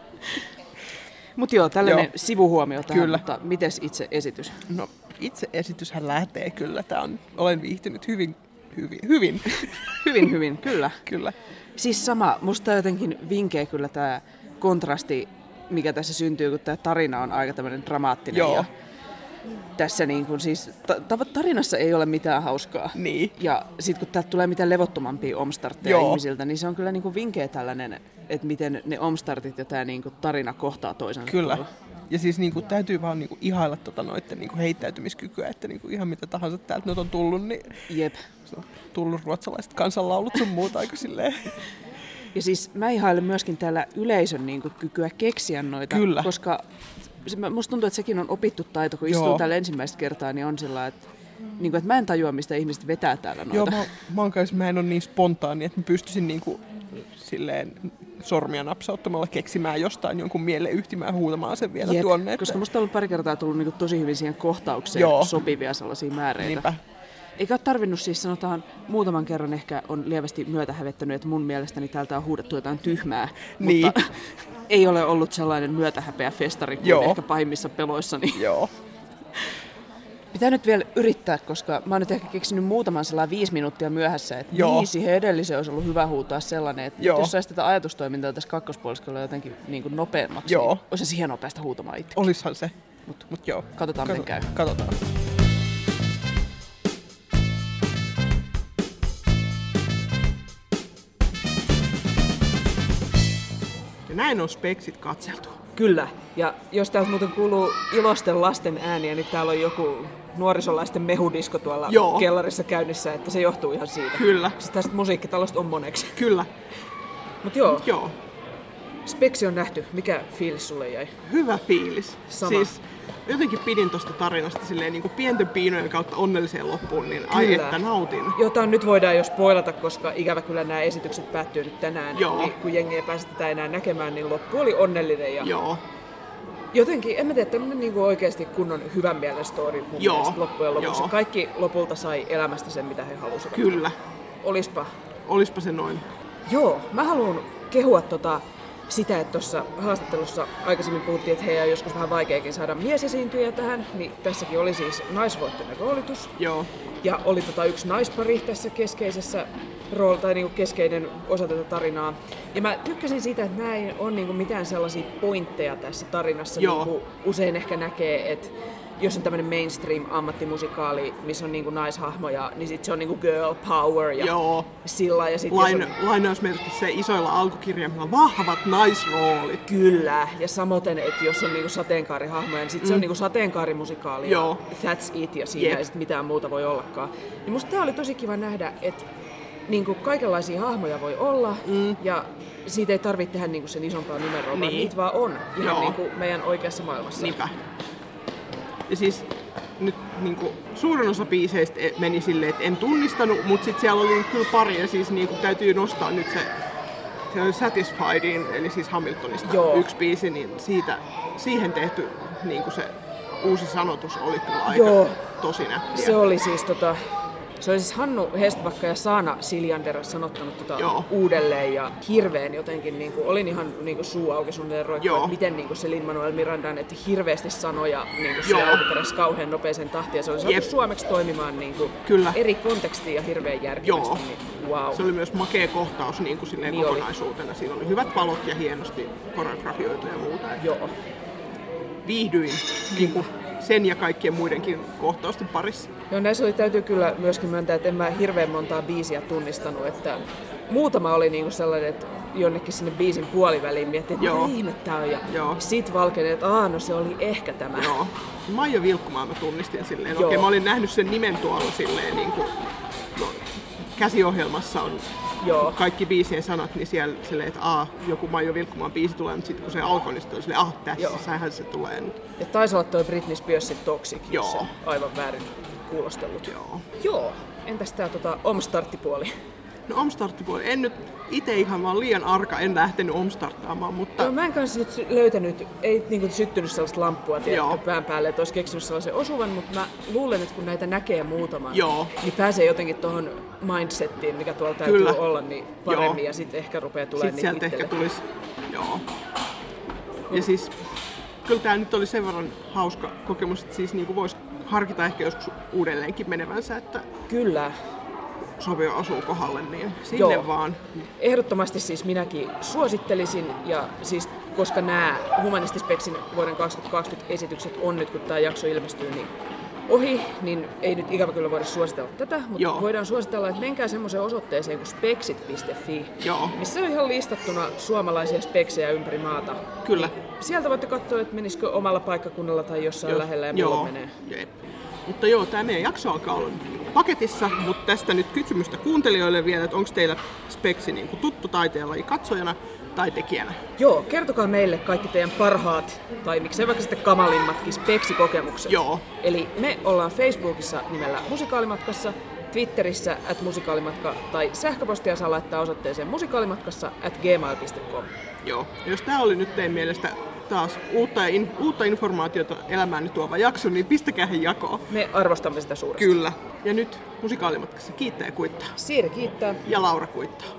Mutta joo, tällainen Joo. sivuhuomio tähän, Kyllä. mutta mites itse esitys? No itse esityshän lähtee kyllä. Tää on, olen viihtynyt hyvin, hyvin, hyvin. Hyvin, hyvin, kyllä. kyllä. Siis sama, musta jotenkin vinkeä kyllä tämä kontrasti, mikä tässä syntyy, kun tämä tarina on aika tämmöinen dramaattinen. Joo. Ja tässä niin kun siis, ta- ta- tarinassa ei ole mitään hauskaa. Niin. Ja sitten kun täältä tulee mitään levottomampia omstartteja Joo. ihmisiltä, niin se on kyllä niin kuin vinkeä tällainen, että miten ne omstartit ja tämä niin kuin tarina kohtaa toisensa. Kyllä. Ja siis niinku, täytyy vaan niinku, ihailla tota noitten niinku, heittäytymiskykyä, että niinku, ihan mitä tahansa täältä nyt on tullut, niin Jep. Se on tullut ruotsalaiset kansanlaulut sun muuta aika silleen. Ja siis mä ihailen myöskin täällä yleisön niin kuin, kykyä keksiä noita, Kyllä. koska se, musta tuntuu, että sekin on opittu taito, kun istuu Joo. täällä ensimmäistä kertaa, niin on sillä että, niin kuin, että mä en tajua, mistä ihmiset vetää täällä noita. Joo, mä, mä, oon kans, mä en ole niin spontaani, että mä pystyisin niinku, silleen sormia napsauttamalla keksimään jostain jonkun mieleyhtymään huutamaan sen vielä Jep, tuonne. Että... koska musta on ollut pari kertaa tullut niin kuin, tosi hyvin siihen kohtaukseen Joo. sopivia sellaisia määreitä. Niinpä. Eikä ole tarvinnut siis sanotaan, muutaman kerran ehkä on lievästi myötähävettänyt, että mun mielestäni täältä on huudettu jotain tyhmää. Niin. Mutta ei ole ollut sellainen myötähäpeä festari kuin Joo. ehkä pahimmissa peloissani. Joo. Pitää nyt vielä yrittää, koska mä oon nyt ehkä keksinyt muutaman sellainen viisi minuuttia myöhässä, että Joo. niin, siihen edelliseen olisi ollut hyvä huutaa sellainen, että Joo. jos saisi tätä ajatustoimintaa tässä kakkospuoliskolla jotenkin niin kuin nopeammaksi, Joo. niin olisi hienoa päästä huutamaan itse. Olishan se. Mut Mut joo. katsotaan, miten käy. Katsotaan. Näin on speksit katseltu. Kyllä. Ja jos täältä muuten kuuluu ilosten lasten ääniä, niin täällä on joku nuorisolaisten mehudisko tuolla Joo. kellarissa käynnissä, että se johtuu ihan siitä. Kyllä. Siis tästä musiikkitalosta on moneksi. Kyllä. Mutta joo, Joo. Speksi on nähty. Mikä fiilis sulle jäi? Hyvä fiilis. Sama. Siis jotenkin pidin tosta tarinasta silleen niin kuin pienten piinojen kautta onnelliseen loppuun, niin ai Kyllä. että nautin. Jota nyt voidaan jo spoilata, koska ikävä kyllä nämä esitykset päättyy nyt tänään. Joo. Niin kun jengi ei pääse tätä enää näkemään, niin loppu oli onnellinen. Ja Joo. Jotenkin, en mä tiedä, tämmönen niinku oikeasti kunnon hyvän mielen story mun Joo. mielestä loppujen lopuksi. Joo. Kaikki lopulta sai elämästä sen, mitä he halusivat. Kyllä. Olispa. Olispa se noin. Joo, mä haluan kehua tota, sitä, että tuossa haastattelussa aikaisemmin puhuttiin, että heidän on joskus vähän vaikeakin saada miesesiintyjä tähän, niin tässäkin oli siis naisvoittoinen roolitus. Joo. Ja oli tota yksi naispari tässä keskeisessä rooli, tai niinku keskeinen osa tätä tarinaa. Ja mä tykkäsin siitä, että ei ole niinku mitään sellaisia pointteja tässä tarinassa. Joo. Niinku usein ehkä näkee, että jos on tämmöinen mainstream ammattimusikaali, missä on niinku naishahmoja, niin sit se on niinku girl power ja Joo. sillä ja sit Lain, on, lainausmerkissä se isoilla alkukirjaimilla vahvat naisroolit. Kyllä, ja samoin, että jos on niinku sateenkaarihahmoja, niin sit se on niinku sateenkaarimusikaali Mm. Joo. ja that's it, ja siinä Jep. ei sit mitään muuta voi ollakaan. Niin musta tää oli tosi kiva nähdä, että niinku kaikenlaisia hahmoja voi olla, mm. ja siitä ei tarvitse tehdä niinku sen isompaa numeroa, vaan Niin. niitä vaan on ihan Joo. niinku meidän oikeassa maailmassa. Niinpä. Ja siis nyt niin kuin, suurin osa biiseistä meni silleen, että en tunnistanut, mutta sitten siellä oli kyllä pari ja siis niin kuin, täytyy nostaa nyt se, se Satisfiedin, eli siis Hamiltonista Joo. yksi biisi, niin siitä, siihen tehty niin kuin se uusi sanotus oli kyllä aika Joo. tosi nättiä. Se oli siis tota, se oli siis Hannu Hestbakka ja Saana Siljander sanottanut tota Joo. uudelleen ja hirveän jotenkin, niin kuin, olin ihan niin kuin suu auki suunnilleen roikkuu, miten niin kuin se Lin-Manuel Miranda että hirveästi sanoja niin kuin Joo. siellä alkuperäisessä kauhean nopeeseen tahtiin ja se oli saatu suomeksi toimimaan niin kuin Kyllä. eri kontekstiin ja hirveän järkevästi. Niin, wow. Se oli myös makea kohtaus niin kuin silleen Niin oli. kokonaisuutena. Siinä oli hyvät valot ja hienosti koreografioitu ja muuta. Joo. Viihdyin niin kuin sen ja kaikkien muidenkin kohtausten parissa. Joo, näissä oli, täytyy kyllä myöskin myöntää, että en mä hirveän montaa biisiä tunnistanut, että muutama oli niinku sellainen, että jonnekin sinne biisin puoliväliin miettii, että Joo. mitä ihme tää on. Ja Joo. sit valkeni, että aah, no se oli ehkä tämä. Joo. Maija Vilkkumaa mä tunnistin silleen. Joo. Okei, mä olin nähnyt sen nimen tuolla silleen niin kuin, no, käsiohjelmassa on Joo. kaikki biisien sanat, niin siellä silleen, että aa, joku Maija Vilkkumaan biisi tulee, mutta sitten kun se alkoi, niin sitten oli silleen, ah, Joo. tässähän se tulee nyt. Ja taisi olla toi Britney Spearsin Toxic, jos Joo. aivan väärin kuulostellut. Joo. Joo. Entäs tää tota, omstarttipuoli? No omstarttipuoli, en nyt itse ihan vaan liian arka, en lähtenyt omstarttaamaan, mutta No, mä en kanssa nyt löytänyt, ei niinku syttynyt sellaista lamppua tiedätkö, pään päälle, että olisi keksinyt sellaisen osuvan, mutta mä luulen, että kun näitä näkee muutaman, Joo. niin pääsee jotenkin tuohon mindsettiin, mikä tuolla täytyy Kyllä. olla, niin paremmin Joo. ja sitten ehkä rupeaa tulemaan sitten sieltä ehkä itselle. tulisi, joo. Ja siis, kyllä tämä nyt oli sen verran hauska kokemus, että siis niinku voisi harkita ehkä joskus uudelleenkin menevänsä, että Kyllä. sopi osuu kohdalle, niin sinne Joo. vaan. Ehdottomasti siis minäkin suosittelisin, ja siis koska nämä Humanistispeksin vuoden 2020 esitykset on nyt, kun tämä jakso ilmestyy, niin ohi, niin ei nyt ikävä kyllä voida suositella tätä, mutta Joo. voidaan suositella, että menkää semmoiseen osoitteeseen kuin speksit.fi, Joo. missä on ihan listattuna suomalaisia speksejä ympäri maata. Kyllä. Niin sieltä voitte katsoa, että menisikö omalla paikkakunnalla tai jossain Jos- lähellä ja joo, menee. Jep. Mutta joo, tämä meidän jakso alkaa olla paketissa, mutta tästä nyt kysymystä kuuntelijoille vielä, että onko teillä Speksi niinku tuttu taiteenlaji katsojana tai tekijänä? Joo, kertokaa meille kaikki teidän parhaat, tai miksei vaikka sitten kamalimmatkin speksikokemukset. Joo. Eli me ollaan Facebookissa nimellä Musikaalimatkassa, Twitterissä at musikaalimatka tai sähköpostia saa laittaa osoitteeseen musikaalimatkassa at gmail.com. Joo. Jos tämä oli nyt teidän mielestä taas uutta, in, uutta informaatiota elämään tuova jakso, niin pistäkää he jakoon. Me arvostamme sitä suuresti. Kyllä. Ja nyt musikaalimatkassa kiittää ja kuittaa. Siiri kiittää. Ja Laura kuittaa.